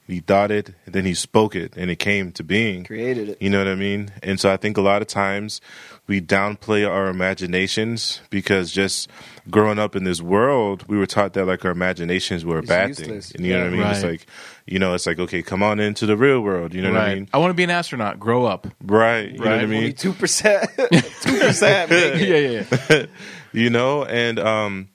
He thought it, and then he spoke it, and it came to being.
Created it.
You know what I mean? And so I think a lot of times we downplay our imaginations because just growing up in this world, we were taught that like our imaginations were a
It's
bad
useless.
thing. And you know what I mean? It's like, you know, it's like, okay, come on into the real world. You know what I mean?
i want to be an astronaut grow up
Right. You know what I mean?
Only two percent. <laughs> Two percent. <laughs>
yeah yeah yeah <laughs>
you know and um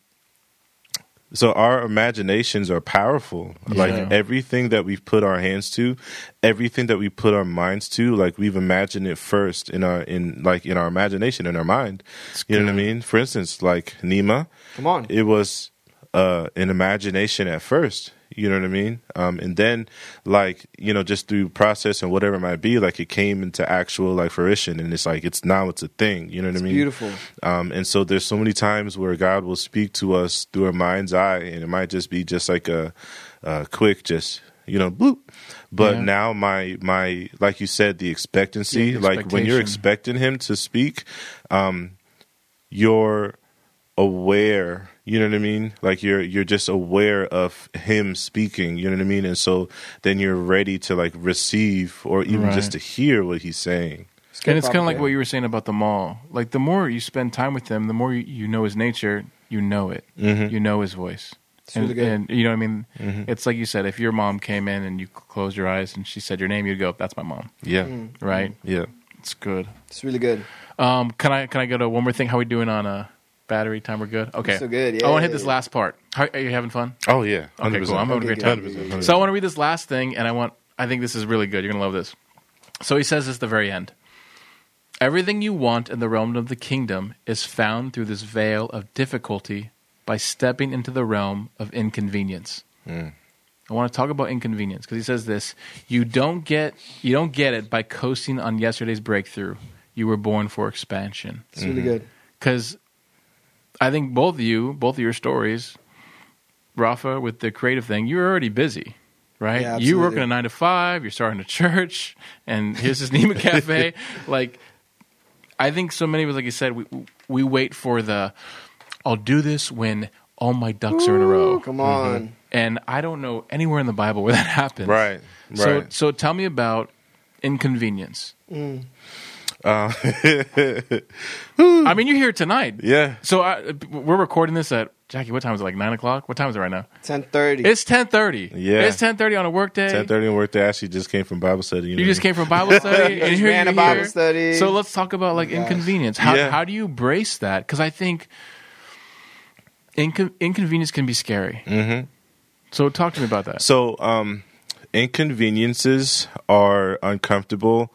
so our imaginations are powerful. Like everything that we've put our hands to everything that we put our minds to like we've imagined it first in our in like in our imagination in our mind. You know what i mean? For instance like nima
Come on.
it was uh an imagination at first you know what i mean um and then like you know just through process and whatever it might be like it came into actual like fruition and it's like it's now it's a thing you know what i mean
Beautiful.
um, and so there's so many times where God will speak to us through our mind's eye, and it might just be just like a, a quick, just you know, bloop. But
Yeah.
now my my like you said, the expectancy,
the
like when you're expecting Him to speak, um, you're aware. You know what I mean? Like you're you're just aware of Him speaking. You know what I mean? And so then you're ready to like receive or even
Right.
just to hear what He's saying.
and it's kind of like what you were saying about the mall. Like the more you spend time with him, the more you, you know his nature. You know it.
Mhm.
You know his voice. And, and you know what I mean.
Mhm.
It's like you said. If your mom came in and you closed your eyes and she said your name, you'd go, "That's my mom."
Yeah,
Mm.
Right?
yeah.
It's good.
It's really good.
Um, can I can I go to one more thing? How we doing on uh, battery time? We're good. Okay.
So good, Yeah,
I want to
yeah.
hit this last part. How, are you having fun?
Oh yeah,
Okay, cool. I'm having a great
Okay,
time.
good, good,
So I want to read this last thing, and I want. I think this is really good. You're gonna love this. So he says this at the very end. Everything you want in the realm of the kingdom is found through this veil of difficulty by stepping into the realm of inconvenience.
Mm.
I want to talk about inconvenience because he says this: you don't get you don't get it by coasting on yesterday's breakthrough. You were born for expansion.
It's really good.
Because I think both of you, both of your stories, Rafa, with the creative thing, you're already busy, right?
Yeah,
you working a nine to five, you're starting a church, and here's this Nima <laughs> Cafe. like, I think so many of us, like you said, we we wait for the, I'll do this when all my ducks are in a row.
Come mm-hmm. on.
And I don't know anywhere in the Bible where that <laughs> happens.
Right.
So,
Right.
so tell me about inconvenience. Mm.
Uh, <laughs>
I mean, you're here tonight.
yeah.
So I, we're recording this at Jackie. What time is it? Like nine o'clock. What time is it right now?
Ten thirty.
It's ten thirty.
Yeah.
it's ten thirty on a work day.
Ten thirty and work day. Actually, just came from Bible study.
You just came from Bible <laughs> study and here
ran
you're
a Bible
here.
study.
So let's talk about like
gosh.
inconvenience. How
Yeah.
how do you brace that? Because I think incon- inconvenience can be scary.
hmm
So talk to me about that.
So, um, inconveniences are uncomfortable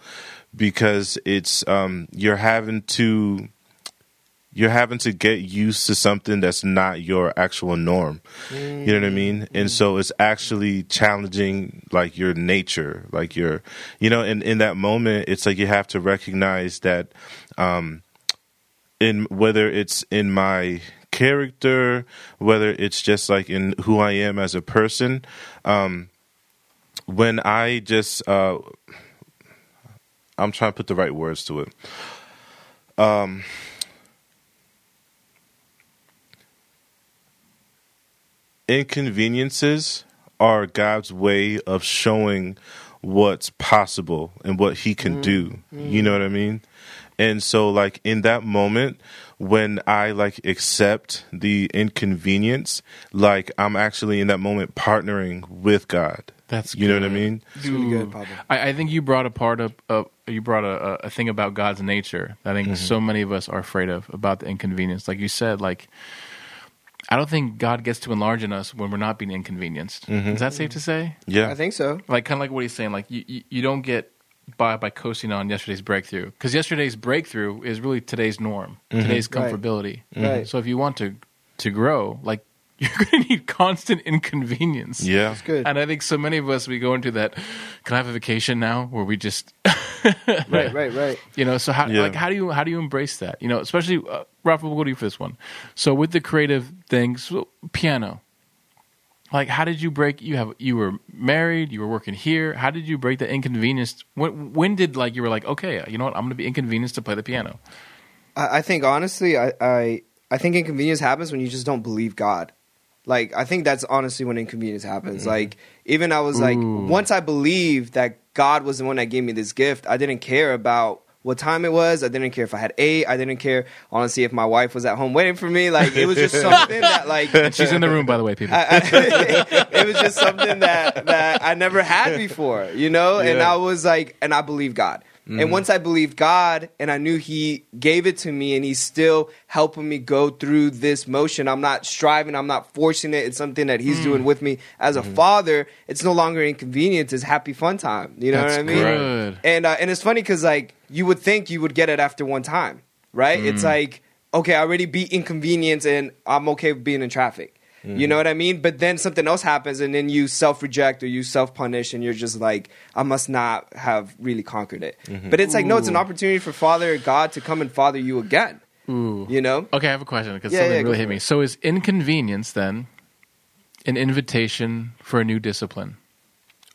because it's um, you're having to you're having to get used to something that's not your actual norm. You know what I mean? And so it's actually challenging like your nature, like your you know, in in that moment it's like you have to recognize that um in whether it's in my character, whether it's just like in who I am as a person, um, when I just uh, I'm trying to put the right words to it. Um, inconveniences are God's way of showing what's possible and what He can do. You know what I mean? And so, like in that moment, when I like accept the inconvenience, like I'm actually in that moment partnering with God.
That's
you know what I mean.
It's really good,
I, I think you brought a part of, of you brought a, a thing about God's nature. that I think mm-hmm. so many of us are afraid of about the inconvenience. Like you said, like I don't think God gets to enlarge in us when we're not being inconvenienced. Mm-hmm. Is that safe to say?
Yeah,
I think so.
Like kind of like what he's saying. Like you, you, you don't get by by coasting on yesterday's breakthrough because yesterday's breakthrough is really today's norm, mm-hmm. today's
Right.
comfortability.
Right.
So if you want to to grow, like <laughs> you're going to need constant inconvenience.
yeah,
that's good.
And I think so many of us we go into that. Can I have a vacation now? Where we just, <laughs>
Right, right, right.
you know. So how
Yeah.
like how do you how do you embrace that? You know, especially uh, Rafa, we'll go to you for this one. So with the creative things, so piano. Like, how did you break? You have you were married, you were working here. How did you break the inconvenience? When when did like you were like, okay, you know what? I'm going to be inconvenienced to play the piano.
I, I think honestly, I, I I think inconvenience happens when you just don't believe God. Like I think that's honestly when inconvenience happens. Mm-hmm. Like even I was like, once I believed that God was the one that gave me this gift, I didn't care about what time it was. I didn't care if I had eight. I didn't care honestly if my wife was at home waiting for me. Like it was just <laughs> something that like
She's in the room, by the way, people.
I, I, <laughs> it was just something that that I never had before, you know. And I was like, and I believe God. And once I believed God, and I knew He gave it to me, and He's still helping me go through this motion. I'm not striving. I'm not forcing it. It's something that He's doing with me as a father. It's no longer inconvenience. It's happy fun time. You know
That's
what I mean?
good.
And uh, and it's funny because like you would think you would get it after one time, right?
Mm.
It's like okay, I already beat inconvenience, and I'm okay with being in traffic. You know what I mean? But then something else happens, and then you self reject or you self punish, and you're just like, I must not have really conquered it. Mm-hmm. But it's like, no, it's an opportunity for Father God to come and father you again.
Ooh.
You know?
Okay, I have a question because
Yeah,
something
yeah,
really hit me. So, is inconvenience then an invitation for a new discipline?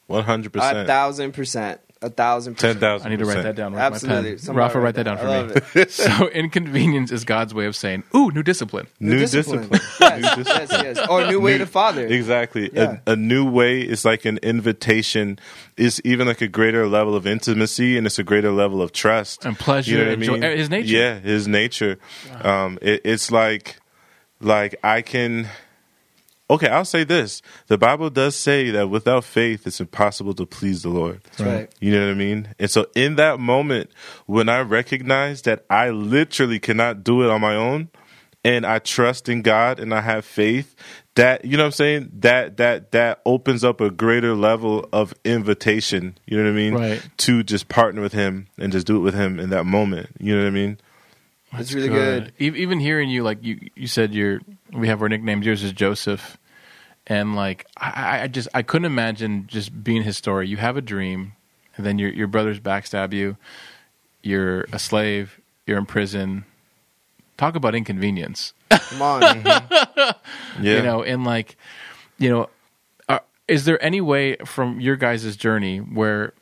100%.
A
percent,
thousand percent. A thousand
ten
percent.
thousand.
I need to write that down. Where's
Absolutely.
my pen?
Somebody
Rafa, write that down
I
for me. <laughs> so, inconvenience is God's way of saying, "Ooh, new discipline."
New discipline.
yes,
New discipline.
yes, yes. Or a new way
New-
to father.
Exactly.
Yeah.
A, a new way is like an invitation. Is even like a greater level of intimacy, and it's a greater level of trust
And pleasure,
You know what
and
I mean?
his nature.
Yeah, his nature. Um, it, it's like, like I can. Okay, I'll say this: the Bible does say that without faith, it's impossible to please the Lord.
That's right.
You know what I mean? And so, in that moment, when I recognize that I literally cannot do it on my own, and I trust in God and I have faith, that you know what I'm saying? That that that opens up a greater level of invitation. You know what I mean?
Right.
To just partner with Him and just do it with Him in that moment. You know what I mean?
It's really good.
E- Even hearing you, like you, you said, you're we have our nicknames. Yours is Joseph, and like I, I just I couldn't imagine just being his story. You have a dream, and then your your brothers backstab you. You're a slave. You're in prison. Talk about inconvenience.
Come on. <laughs>
Yeah.
You know, and like, you know, uh, is there any way from your guys' journey where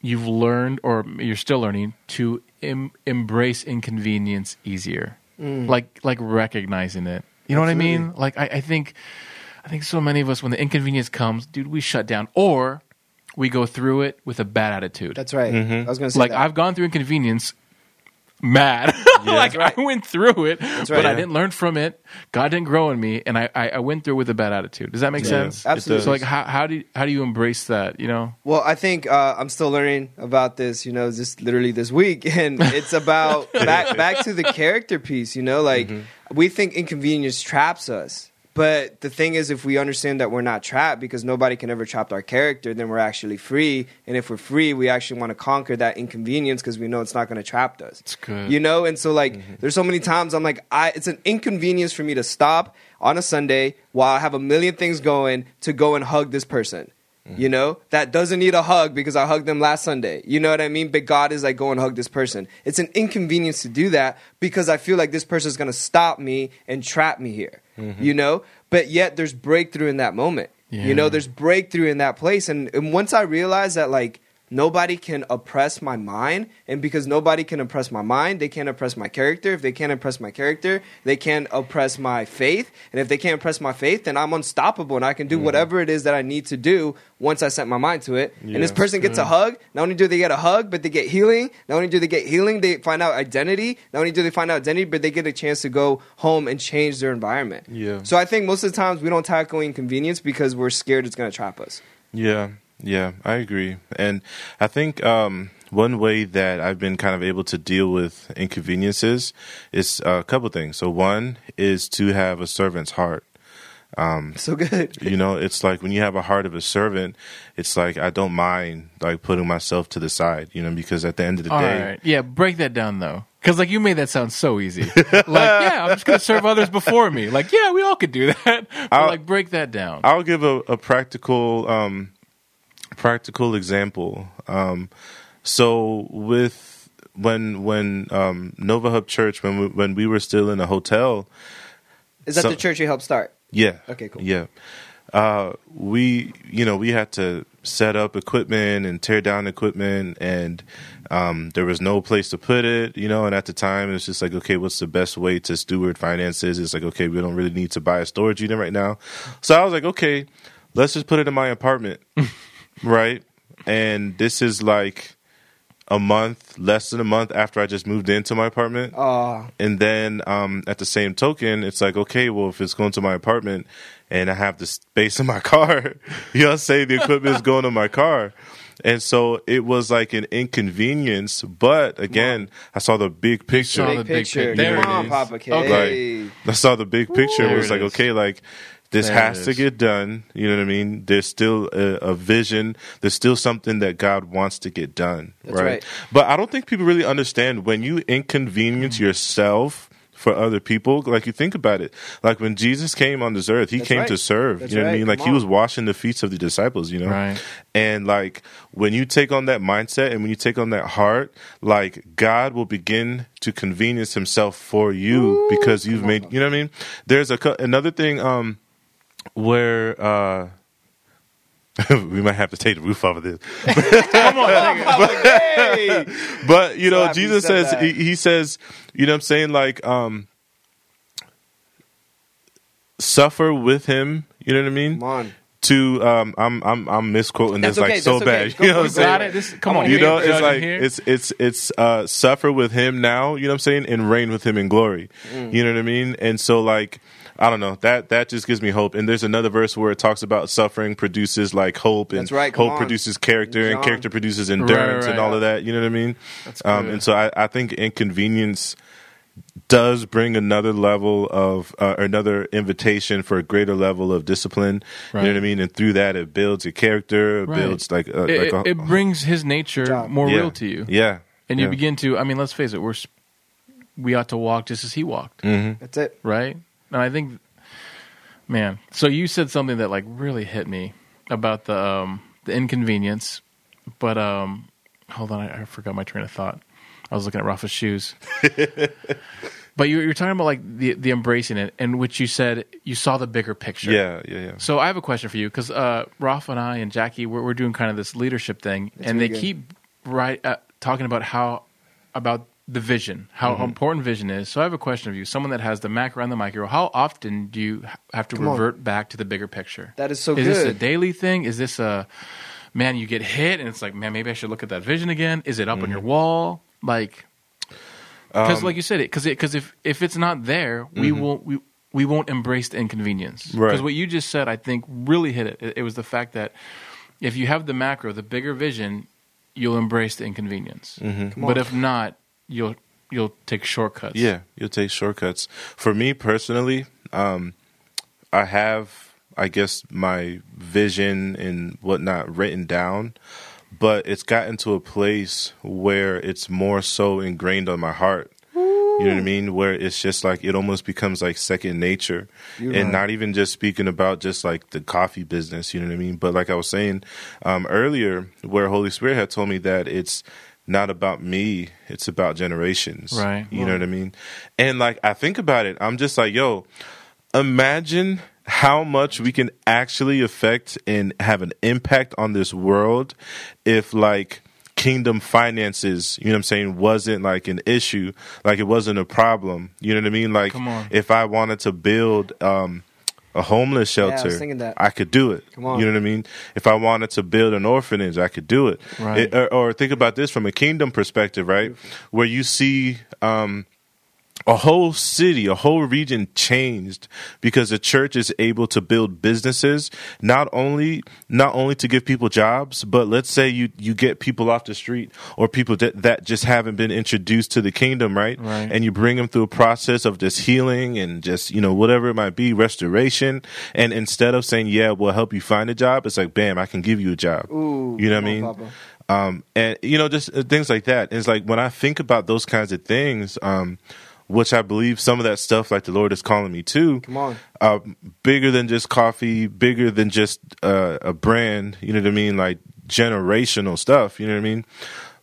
you've learned or you're still learning to em- embrace inconvenience easier? Like, like recognizing it. You know what I mean? Like, I, I think, I think so many of us, when the inconvenience comes, dude, we shut down or we go through it with a bad attitude.
That's right.
Mm-hmm.
I was going to say
like
that.
I've gone through inconvenience mad. <laughs> like I went through it,
right.
but I didn't learn from it. God didn't grow in me, and I, I, I went through with a bad attitude. Does that make
Yeah,
sense?
Absolutely.
So like how how do you, how do you embrace that? You know,
Well, I think uh, I'm still learning about this. You know, just literally this week, <laughs> and it's about <laughs> back back to the character piece. You know, like we think inconvenience traps us, but the thing is, if we understand that we're not trapped because nobody can ever trap our character, then we're actually free. And if we're free, we actually want to conquer that inconvenience because we know it's not going to trap us.
It's good.
You know, and so like, mm-hmm. there's so many times I'm like, I it's an inconvenience for me to stop on a Sunday while I have a million things going to go and hug this person. You know, that doesn't need a hug because I hugged them last Sunday. You know what I mean? But God is like, go and hug this person. It's an inconvenience to do that because I feel like this person is going to stop me and trap me here. Mm-hmm. You know, but yet there's breakthrough in that moment. You know, there's breakthrough in that place. And, and once I realized that, like, nobody can oppress my mind and because nobody can oppress my mind they can't oppress my character. If they can't oppress my character they can't oppress my faith. And if they can't oppress my faith then i'm unstoppable and i can do mm. whatever it is that i need to do once i set my mind to it. And this person gets a mm. hug. Not only do they get a hug but they get healing. Not only do they get healing they find out identity. Not only do they find out identity but they get a chance to go home and change their environment.
Yeah.
so i think most of the times we don't tackle inconvenience because we're scared it's going to trap us.
Yeah, yeah, I agree. And I think um, one way that I've been kind of able to deal with inconveniences is a couple things. So, one is to have a servant's heart.
so good
You know, it's like when you have a heart of a servant, it's like I don't mind like putting myself to the side, you know, because at the end of the
all
day,
right, yeah, break that down though, because like you made that sound so easy. <laughs> like yeah, I'm just gonna serve others before me. Like yeah, we all could do that. <laughs> But
I'll-
like break that down.
I'll give a, a practical um, practical example. Um, so with when when um, Nova Hub Church when we, when we were still in a hotel,
is that
So-
the church you helped start
yeah,
Okay, cool.
yeah. Uh, we you know we had to set up equipment and tear down equipment and um, there was no place to put it you know and at the time it's just like okay what's the best way to steward finances it's like okay we don't really need to buy a storage unit right now so i was like okay let's just put it in my apartment <laughs> right and this is like a month less than a month after i just moved into my apartment
Oh,
and then um, at the same token, it's like, okay, well, if it's going to my apartment and I have the space in my <laughs> car, you know, say the equipment is going to my car. And so it was like an inconvenience, but again, I saw the big picture.
saw
big
the big
picture.
pic- there
Come
it
on. Papa K.
Okay.
I saw the big picture.
There
it was
it
like,
is.
okay, like this
There
has to get done. You know what I mean? There's still a, a vision. There's still something that God wants to get done.
That's right.
But I don't think people really understand when you inconvenience
Mm-hmm.
yourself for other people. Like you think about it. Like when Jesus came on this earth, he
That's
came
right.
to serve.
That's
you know what I mean? Like he was washing the feet of the disciples, you know?
Right.
And like when you take on that mindset and when you take on that heart, like God will begin to convenience himself for you because you've made, you know what I mean? There's a another thing um where uh <laughs> we might have to take the roof off of this. <laughs>
Hey! <laughs>
But you know,
happy you
Jesus says he, he says, you know what I'm saying like um suffer with him, you know what I mean?
Come on.
To um I'm I'm I'm misquoting this
okay,
like so
okay.
bad.
Go
You know what I'm saying?
Got it. This, come on,
you know, it's like
here.
it's it's it's uh suffer with him now, you know what I'm saying, and reign with him in glory.
Mm.
You know what I mean? And so like I don't know. That that just gives me hope. And there's another verse where it talks about suffering produces like hope, and
That's right, come
hope
on.
produces character, and character produces endurance,
right,
and all
right.
of that. You know what I mean?
That's
Um,
good.
and so I, I think inconvenience does bring another level of uh, or another invitation for a greater level of discipline. You
Right.
know what I mean? And through that, it builds your character. It
Right.
builds like a,
it,
like a,
it brings his nature
job.
more
yeah.
real to you,
Yeah,
and you
yeah.
begin to. I mean, let's face it, we're s- we ought to walk just as he walked,
Mhm.
That's it.
right? And I think, man. So you said something that like really hit me about the um, the inconvenience, but um, hold on, I, I forgot my train of thought. I was looking at Rafa's shoes. <laughs> but you, you're talking about like the the embracing it, in which you said you saw the bigger picture.
Yeah, yeah, yeah.
So I have a question for you because uh, Rafa and I and Jackie we're, we're doing kind of this leadership thing, and they
good.
keep right uh, talking about how about the vision, how
Mm-hmm.
important vision is. So I have a question of you, someone that has the macro and the micro. How often do you have to
Come on.
revert back to the bigger picture?
That is so good.
is this a daily thing? Is this a man? You get hit, and it's like, man, maybe I should look at that vision again. Is it up
Mm-hmm.
on your wall? Like, because
Um,
like you said, it because because if if it's not there, we won't we we won't embrace the inconvenience. Because
Right.
what you just said, I think, really hit it. it. It was the fact that if you have the macro, the bigger vision, you'll embrace the inconvenience.
Come
But if not, you'll you'll take shortcuts.
Yeah, you'll take shortcuts. For me personally, um, I have, I guess, my vision and whatnot written down, but it's gotten to a place where it's more so ingrained on my heart. You know what I mean? Where it's just like it almost becomes like second nature,
You're
and
right.
not even just speaking about just like the coffee business. You know what I mean? But like I was saying um, earlier, where Holy Spirit had told me that it's not about me; it's about generations.
Right.
You know what I mean? And like I think about it, I'm just like, yo, imagine how much we can actually affect and have an impact on this world if like kingdom finances, you know what I'm saying, wasn't like an issue, like it wasn't a problem. You know what I mean? Like
Come on.
if I wanted to build um a homeless
Yeah, I
shelter,
thinking that.
I could do it. You know what I mean? If I wanted to build an orphanage, I could do it.
Right.
It- or, or think about this from a kingdom perspective, right? Where you see um, a whole city, a whole region changed because the church is able to build businesses not only not only to give people jobs, but let's say you you get people off the street or people that, that just haven't been introduced to the kingdom, right?
Right.
And you bring them through a process of just healing and just you know whatever it might be, restoration. And instead of saying, "Yeah, we'll help you find a job," it's like, "Bam, I can give you a job."
Ooh,
you know what I mean?
Papa.
um, and you know just uh, things like that it's like when i think about those kinds of things um, which i believe some of that stuff like the lord is calling me to
Come on.
uh, bigger than just coffee bigger than just uh, a brand you know what i mean? Like generational stuff you know what i mean?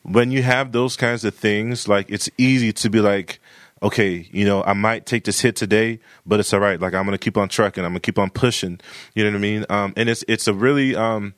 When you have those kinds of things like it's easy to be like okay you know i might take this hit today but it's all right. Like i'm gonna keep on trucking. I'm gonna keep on pushing. You know what i mean? Um, and it's it's a really um,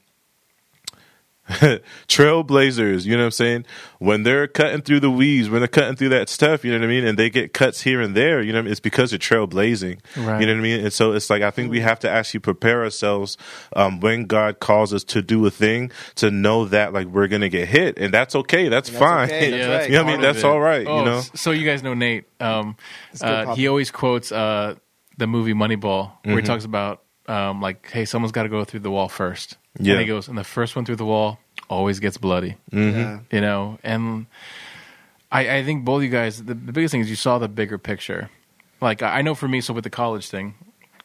<laughs> trailblazers, you know what I'm saying? When they're cutting through the weeds, when they're cutting through that stuff, you know what I mean? And they get cuts here and there, you know I mean? It's because they're trailblazing.
Right.
You know what I mean? And so it's like I think we have to actually prepare ourselves um, when God calls us to do a thing to know that like we're gonna get hit. And that's okay. That's,
That's
fine.
okay, that's <laughs>
Yeah,
right.
you know what I mean? That's
it.
all right,
Oh,
you know?
So you guys know Nate. Um, uh, he always quotes uh, the movie Moneyball, where
Mm-hmm.
he talks about um, like, hey, someone's got to go through the wall first.
Yeah.
And he goes, and the first one through the wall always gets bloody.
Mm-hmm.
Yeah.
You know, and I, I think both you guys, the, the biggest thing is you saw the bigger picture. Like I I know for me, so with the college thing,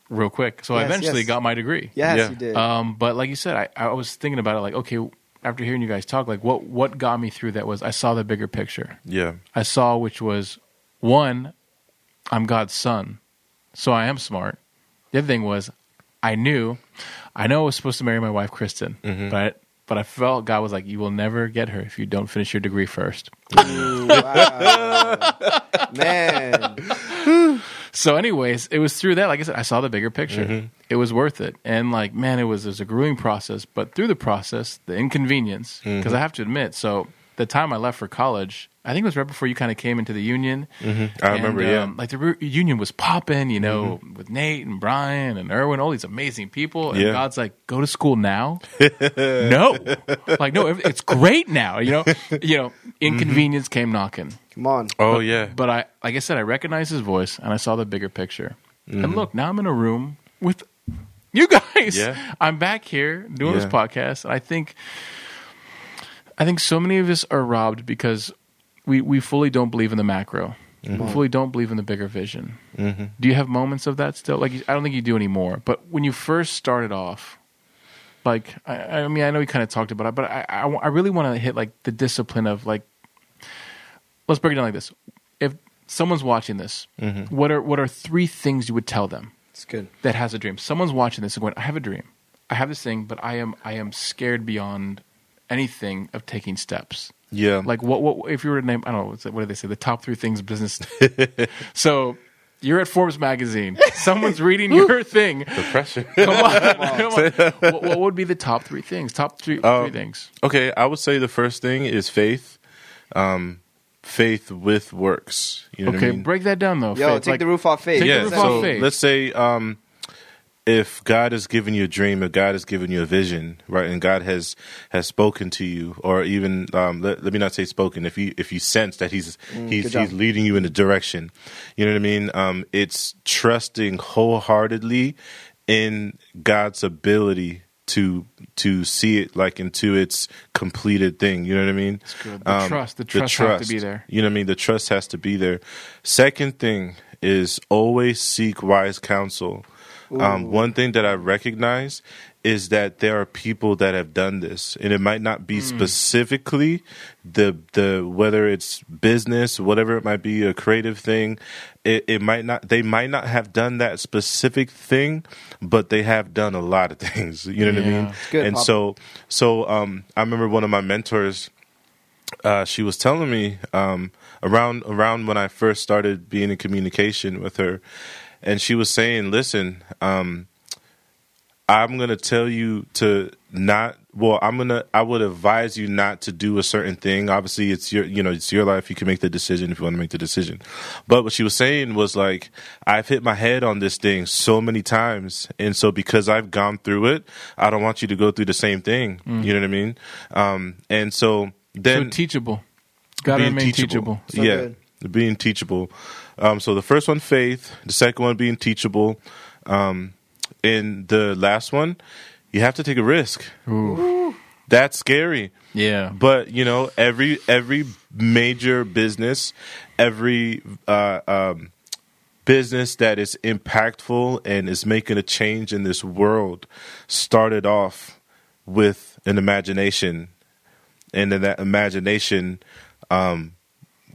real quick. So I eventually
yes.
got my degree.
Yes,
Yeah.
you did.
Um, but like you said, I, I was thinking about it. Like, okay, after hearing you guys talk, like what what got me through that was I saw the bigger picture.
Yeah.
I saw, which was one, I'm God's son, so I am smart. The other thing was, I knew, I know I was supposed to marry my wife Kristen,
Mm-hmm.
but but I felt God was like, you will never get her if you don't finish your degree first.
Ooh, wow. <laughs> Man.
So, anyways, it was through that. Like I said, I saw the bigger picture.
Mm-hmm.
It was worth it, and like man, it was it was a grueling process. But through the process, the inconvenience, because
Mm-hmm.
I have to admit, so the time I left for college, I think it was right before you kind of came into the union.
I remember,
And,
yeah.
um, like the re- union was popping, you know,
Mm-hmm.
with Nate and Brian and Erwin, all these amazing people. And
Yeah.
God's like, go to school now. <laughs> no, like no, it's great now. You know, <laughs> you know, inconvenience came knocking.
Come on.
oh yeah.
But I, like I said, I recognized his voice and I saw the bigger picture.
Mm-hmm.
And look, now I'm in a room with you guys.
Yeah.
I'm back here doing this
Yeah.
podcast. I think, I think so many of us are robbed because we, we fully don't believe in the macro.
Mm-hmm.
We fully don't believe in the bigger vision. Do you have moments of that still? Like, I don't think you do anymore. But when you first started off, like, I, I mean, I know we kind of talked about it, but I, I, I really want to hit like the discipline of like, let's break it down like this. If someone's watching this.
Mm-hmm.
What are what are three things you would tell them
It's good.
that has a dream? Someone's watching this and going, "I have a dream. I have this thing, but I am I am scared beyond anything of taking steps."
Yeah.
Like what what if you were to name I don't know what's what do they say the top three things business. <laughs> so you're at Forbes magazine. <laughs> Someone's reading your thing.
the pressure. <laughs>
Come on, come on. What, what would be the top three things? Top three,
Um,
three things.
okay, I would say the first thing is faith. Um, faith with works. You know
Okay,
what I mean?
break that down though.
Yo,
Faith.
take
Like,
the roof off faith.
Take the
yeah.
roof
Exactly.
off
So
faith.
let's say um, if God has given you a dream, or God has given you a vision, right, and God has has spoken to you, or even um, let, let me not say spoken. If you if you sense that He's He's
Mm, job.
He's leading you in a direction, you know what I mean. Um, it's trusting wholeheartedly in God's ability to to see it like into its completed thing. You know what I mean?
good. The trust- the trust have to be there.
You know what I mean? The trust has to be there. Second thing is always seek wise counsel. Um, one thing that I recognize is that there are people that have done this, and it might not be specifically the the whether it's business, whatever it might be, a creative thing. It, it might not. They might not have done that specific thing, but they have done a lot of <laughs> things. You know what I mean?
Good,
and
Papa.
so, so um, I remember one of my mentors uh, she was telling me um, around around when I first started being in communication with her, and she was saying, "Listen, um, I'm going to tell you to not. Well, I'm gonna. I would advise you not to do a certain thing. Obviously, it's your. You know, it's your life. You can make the decision if you want to make the decision. But what she was saying was like, I've hit my head on this thing so many times, and so because I've gone through it, I don't want you to go through the same thing. You know what I mean? Um, and so
so
then
teachable. Got to
being
remain teachable.
So
yeah,
good.
being teachable. Um, so the first one, faith. The second one, being teachable. Um, and the last one, you have to take a risk.
Ooh.
That's scary.
Yeah.
But you know, every every major business, every uh, um, business that is impactful and is making a change in this world started off with an imagination, and then that imagination um,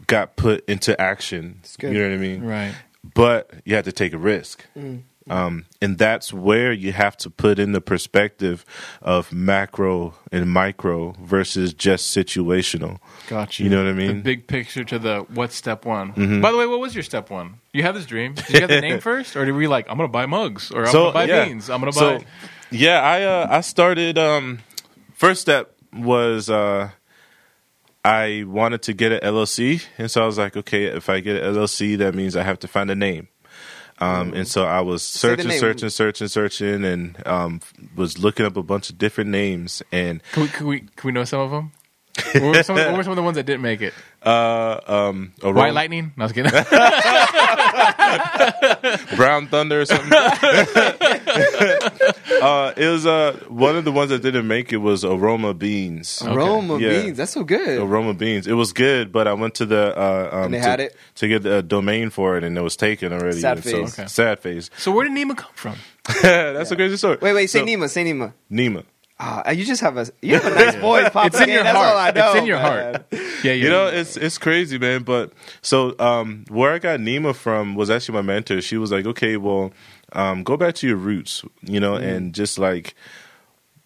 got put into action.
good.
You know what I mean?
Right.
but you have to take a risk. Um, and that's where you have to put in the perspective of macro and micro versus just situational.
Got you.
You know what I mean? Mm-hmm.
big picture to the what's step one. By the way, what was your step one? You have this dream. Did you have the <laughs> name first, or did we like I'm gonna buy mugs or I'm gonna buy
yeah.
beans? I'm gonna
So,
buy.
Yeah, I uh, I started. Um, first step was uh, I wanted to get an LLC, and so I was like, okay, if I get an LLC, that means I have to find a name. Um, and so I was searching, searching, searching, searching, and um, was looking up a bunch of different names. And
Can we, can we can we know some of them? What, were some, what were some of the ones that didn't make it?
uh, um, a
White
Ro-
lightning? No, I was kidding. <laughs>
Brown Thunder or something. <laughs> uh, it was uh, one of the ones that didn't make it was Aroma Beans.
Aroma
Yeah.
beans. That's so good.
Aroma Beans. It was good, but I went to the uh, um,
And they
to,
had it?
to get a domain for it, and it was taken already.
Sad
And so-
face.
Okay.
Sad face.
so where did Nima come from? <laughs>
That's a crazy story.
Wait, wait. Say
So-
Nima. Say Nima.
Nima.
Ah, you just have a you have a <laughs> nice voice. Papa.
It's in your
That's
heart.
all I know,
it's in your
man.
heart. Yeah, yeah.
You know, it's it's crazy, man. But so um, where I got Nima from was actually my mentor. She was like, "Okay, well, um, go back to your roots, you know, and just like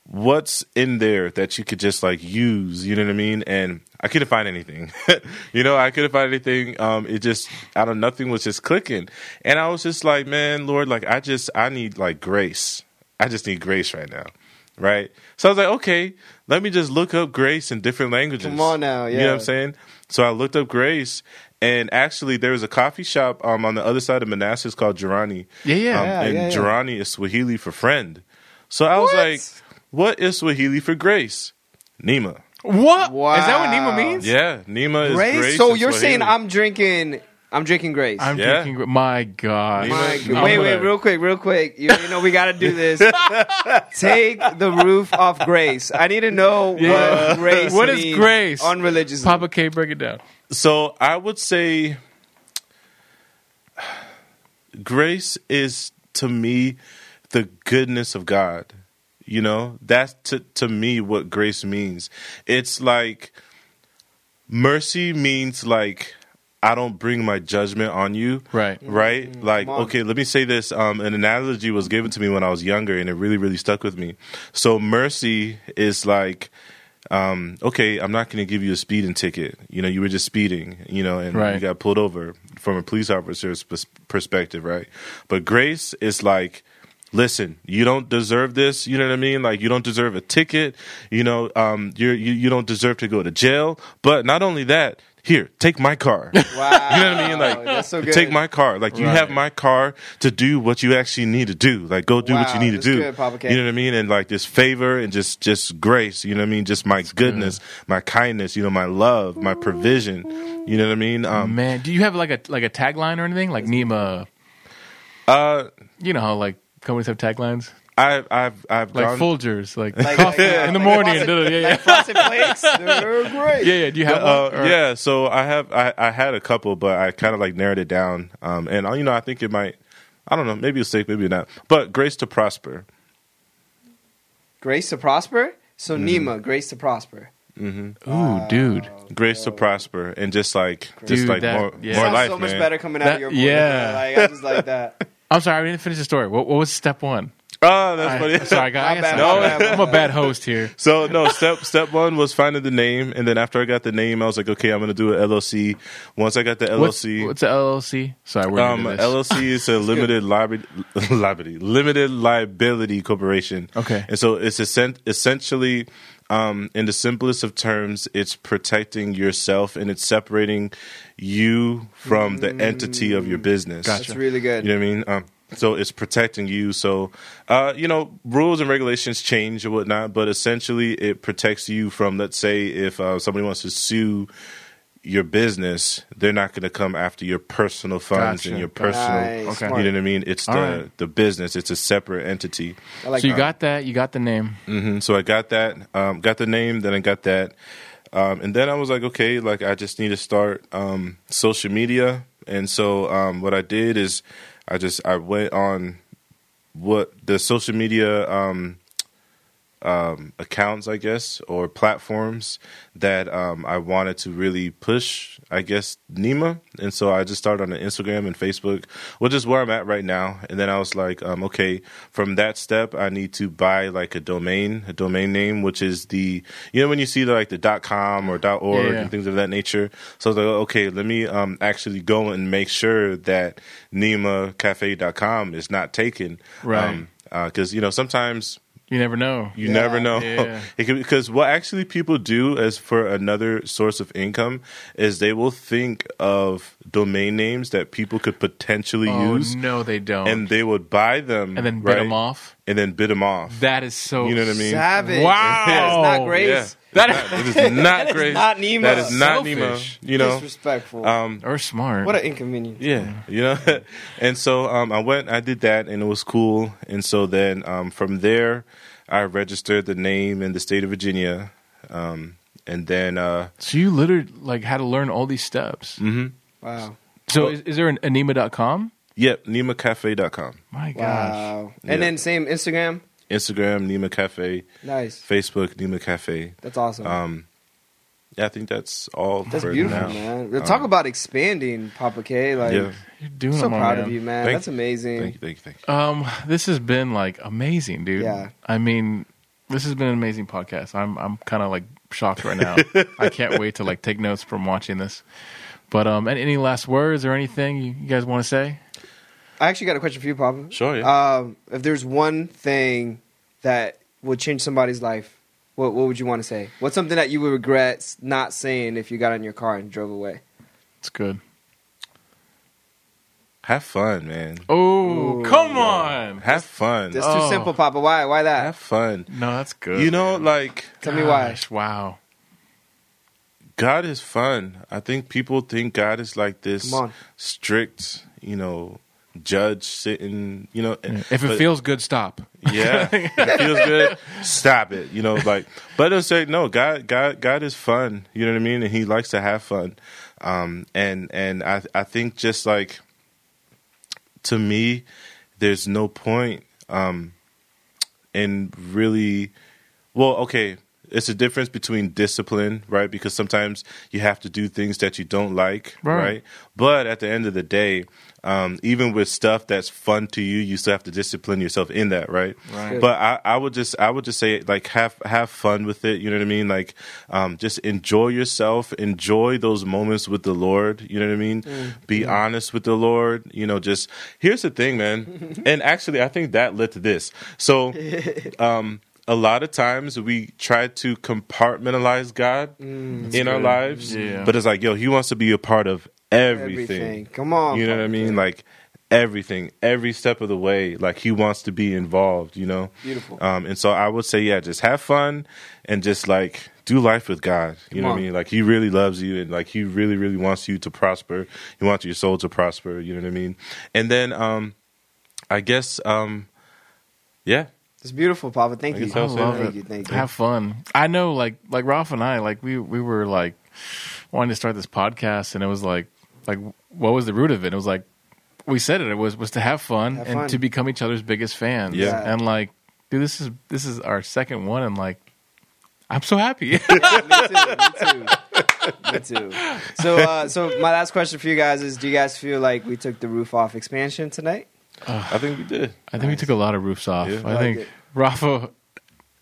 what's in there that you could just like use, you know what I mean?" And I couldn't find anything. <laughs> you know, I couldn't find anything. Um, it just out of nothing was just clicking, and I was just like, "Man, Lord, like I just I need like grace. I just need grace right now." Right, so I was like, okay, let me just look up grace in different languages.
Come on now, yeah.
You know what I'm saying? So I looked up Grace, and actually there was a coffee shop um, on the other side of Manassas called Jirani.
Yeah, yeah.
Um,
Yeah,
and
yeah, yeah.
Jirani is Swahili for friend. So I was
What?
like, what is Swahili for grace? Nima.
what?
Wow.
Is that what Nima means?
Yeah, Nima is
Grace.
grace.
so you're
Swahili.
saying I'm drinking. I'm drinking Grace.
I'm
Yeah.
drinking. My God.
My
Nima-
God. Wait, wait,
gonna-
real quick, real quick. You, you know we got to do this. <laughs> Take the roof off Grace. I need to know
Yeah.
what Grace.
What is
means
grace?
on religious?
Papa K, break it down.
So I would say grace is to me the goodness of God. You know, that's to to me what grace means. It's like mercy means like I don't bring my judgment on you.
Right.
Right? Like,
come on.
okay, let me say this. Um, an analogy was given to me when I was younger and it really, really stuck with me. So mercy is like, um, okay, I'm not going to give you a speeding ticket. You know, you were just speeding, you know, and
Right.
you got pulled over from a police officer's perspective, right? But grace is like, listen, you don't deserve this. You know what I mean? Like, you don't deserve a ticket. You know, um, you're, you you don't deserve to go to jail. But not only that, here, take my car.
Wow. <laughs>
You know what I mean? Like,
That's so good.
take my car. Like, you
Right.
have my car to do what you actually need to do. Like, go do what you need to do.
good, Papa K.
You know what I mean? And like this favor and just just grace. You know what I mean? Just my goodness, my kindness. You know, my love, my provision. You know what I mean? Um,
Man, do you have like a like a tagline or anything like Nima?
uh,
You know how like companies have taglines
I've I've I've
like
gone.
Folgers, like, <laughs>
Like-
coffee
like, uh,
in the
like
morning.
frosted-
da- da- yeah, yeah.
Like frosted flakes, <laughs> they're great.
yeah, yeah. Do you have
Uh,
one? Or-
yeah, so I have I, I had a couple, but I kind of like narrowed it down. Um, and uh, you know, I think it might. I don't know. Maybe it's safe, maybe not. But grace to prosper.
Grace to prosper. So
Mm-hmm.
Nima, grace to prosper.
Mm-hmm.
Ooh, dude.
Grace to prosper, and just like just
Dude,
like
that-
more
yeah.
more life,
so much
man.
better coming out
That-
of your voice.
yeah.
Like I just like that. <laughs>
I'm sorry, I didn't finish the story. What, what was step one?
Oh, <laughs> that's
I,
funny.
Sorry, guys. I'm,
bad.
I'm a bad host here. <laughs>
So no, step step one was finding the name, and then after I got the name, I was like, okay, I'm gonna do an LLC. Once I got the LLC,
what's the LLC? Sorry, we're
um,
this.
LLC <laughs> is a limited liability, liability, limited liability corporation.
Okay.
and so it's essen- essentially, um, in the simplest of terms, it's protecting yourself and it's separating you from the entity of your business.
Gotcha.
That's really good.
You know what I mean? Um, so it's protecting you. So, uh, you know, rules and regulations change and whatnot, but essentially it protects you from, let's say, if uh, somebody wants to sue your business, they're not going to come after your personal funds
Gotcha.
and your personal.
Nice.
Okay.
You know what I mean? It's the
right.
the business. It's a separate entity.
Like
so you
that.
got that. You got the name.
hmm So I got that, um, got the name, then I got that, um, and then I was like, okay, like I just need to start um, social media, and so um, what I did is I just I went on what the social media um, um, accounts, I guess, or platforms that um, I wanted to really push, I guess, Nima. And so I just started on Instagram and Facebook, which is where I'm at right now. And then I was like, um, okay, from that step, I need to buy like a domain, a domain name, which is the, you know, when you see like the dot .com or dot .org
Yeah, yeah.
and things of that nature. So I was like, okay, let me um, actually go and make sure that NimaCafe.com is not taken.
Right.
Because, you know, sometimes
You never know.
you
Yeah.
never know.
Yeah. <laughs>
Because what actually people do as for another source of income is they will think of domain names that people could potentially
Oh
use,
no, they don't.
and they would buy them
and then bid
right?
them off.
and then bid them off.
That is so.
you know what I mean?
Savage.
Wow.
That's not grace.
Yeah.
That
It is not
That is
great.
not Nemo.
That is not
Selfish.
Nima. You know.
Disrespectful.
Um,
or smart.
what an inconvenience.
yeah, you know. <laughs> and so um, I went, I did that, and it was cool. And so then um, from there, I registered the name in the state of Virginia, um, and then uh,
so you literally like had to learn all these steps.
mhm.
Wow.
So
Well-
is, is there an anema.com?
yep, NimaCafe.com,
My gosh.
Wow. And
Yeah.
then same Instagram.
Instagram Nima Cafe,
Nice.
Facebook Nima Cafe.
That's awesome.
Um, yeah, I think that's all.
That's
for
beautiful,
now.
man. Talk about expanding, Papa K. Like,
Yeah,
You're doing
so
it, my
proud
man.
of you, man.
Thank
That's amazing.
thank you, thank you, thank you.
Um, this has been like amazing, dude.
Yeah.
I mean, this has been an amazing podcast. I'm I'm kind of like shocked right now. <laughs> I can't wait to like take notes from watching this. But um, any, any last words or anything you, you guys want to say?
I actually got a question for you, Papa.
Sure, yeah.
Um, if there's one thing that would change somebody's life, what what would you want to say? What's something that you would regret not saying if you got in your car and drove away?
It's good.
Have fun, man.
Oh, come on.
Have fun.
That's
Oh.
too simple, oh. Papa. Why? Why that?
Have fun.
No, that's good.
You know,
man.
like
Tell me why.
Gosh, Wow.
God is fun. I think people think God is like this
Come on.
strict, you know, judge sitting, you know.
If it
but-
feels good, stop.
Yeah, <laughs> it feels good. Stop it. You know, like, but it'll say no. God, God, God is fun. You know what I mean, and He likes to have fun. Um, and and I I think just like to me, there's no point um in really. Well, okay. It's a difference between discipline, right? Because sometimes you have to do things that you don't like,
Right.
right? But at the end of the day, um, even with stuff that's fun to you, you still have to discipline yourself in that, right?
Right.
But I, I would just, I would just say, like, have have fun with it. You know what I mean? Like, um, just enjoy yourself, enjoy those moments with the Lord. You know what I mean? Be honest with the Lord. You know, just here's the thing, man. <laughs> and actually, I think that led to this. So, <laughs> um, a lot of times we try to compartmentalize God in our lives,
Yeah.
but it's like, yo, He wants to be a part of everything.
Everything. Come on.
You know what I mean? Like everything, every step of the way. Like he wants to be involved. You know.
Beautiful.
Um, and so I would say, yeah, just have fun and just like do life with God. You
Come
know what. I mean? Like he really loves you and like he really, really wants you to prosper. He wants your soul to prosper. You know what I mean? And then, um, I guess, um, yeah,
It's beautiful, Papa. Thank
I
you.
guess I'll
love
that.
Thank you. Thank you.
Have fun. I know, like like Ralph and I, like we we were like wanting to start this podcast, and it was like like what was the root of it? It was like we said it. It was was to have fun
Have
and
fun.
to become each other's biggest fans.
Yeah.
and like, dude, this is this is our second one, and like, I'm so happy. <laughs>
me too. Me too. Me too. So, uh, so my last question for you guys is: Do you guys feel like we took the roof off expansion tonight?
I think we did.
I think we took a lot of roofs off.
Yeah.
I
like
think
it.
Rafa,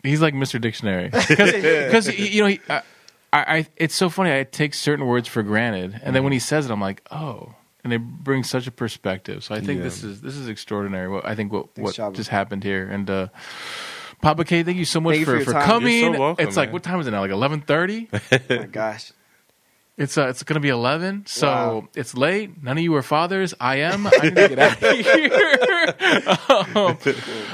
he's like Mr. Dictionary <laughs> because you know he, I, I. It's so funny. I take certain words for granted, and then when he says it, I'm like, oh, and it brings such a perspective. So I think
Yeah.
this is this is extraordinary. What I think what
Thanks,
what
Chavo.
just happened here, and uh, Papa K, thank you so much
Thank you for
for for coming.
You're so welcome,
it's like what time is it now? Like eleven thirty.
Oh my gosh.
It's uh, it's gonna be eleven, so
Wow.
it's late. None of you are fathers. I am. <laughs> I need to get out of here. Um,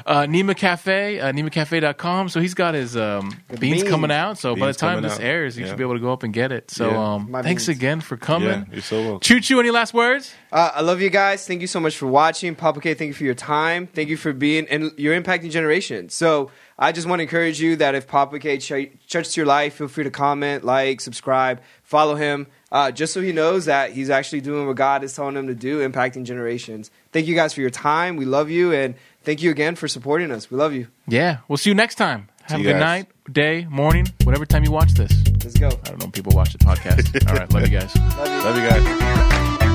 uh, Nima Cafe, uh, NimaCafe.com. So he's got his um, beans,
beans.
coming out. So by the time this
out.
airs, you
Yeah.
should be able to go up and get it. So
Yeah.
um, thanks
beans.
again for
Yeah,
coming.
you're so welcome.
Choo choo. Any last words?
Uh, I love you guys. Thank you so much for watching. Papa K, thank you for your time. Thank you for being, and you're impacting generations. So I just want to encourage you that if Papa K ch- touched your life, feel free to comment, like, subscribe, follow him, uh, just so he knows that he's actually doing what God is telling him to do, impacting generations. Thank you guys for your time. We love you, and thank you again for supporting us. We love you.
Yeah. We'll see you next time. Have a good
guys.
night, day, morning, whatever time you watch this.
Let's go.
I don't know. if People watch the podcast. All right. Love you guys. <laughs>
Love you.
Love you guys.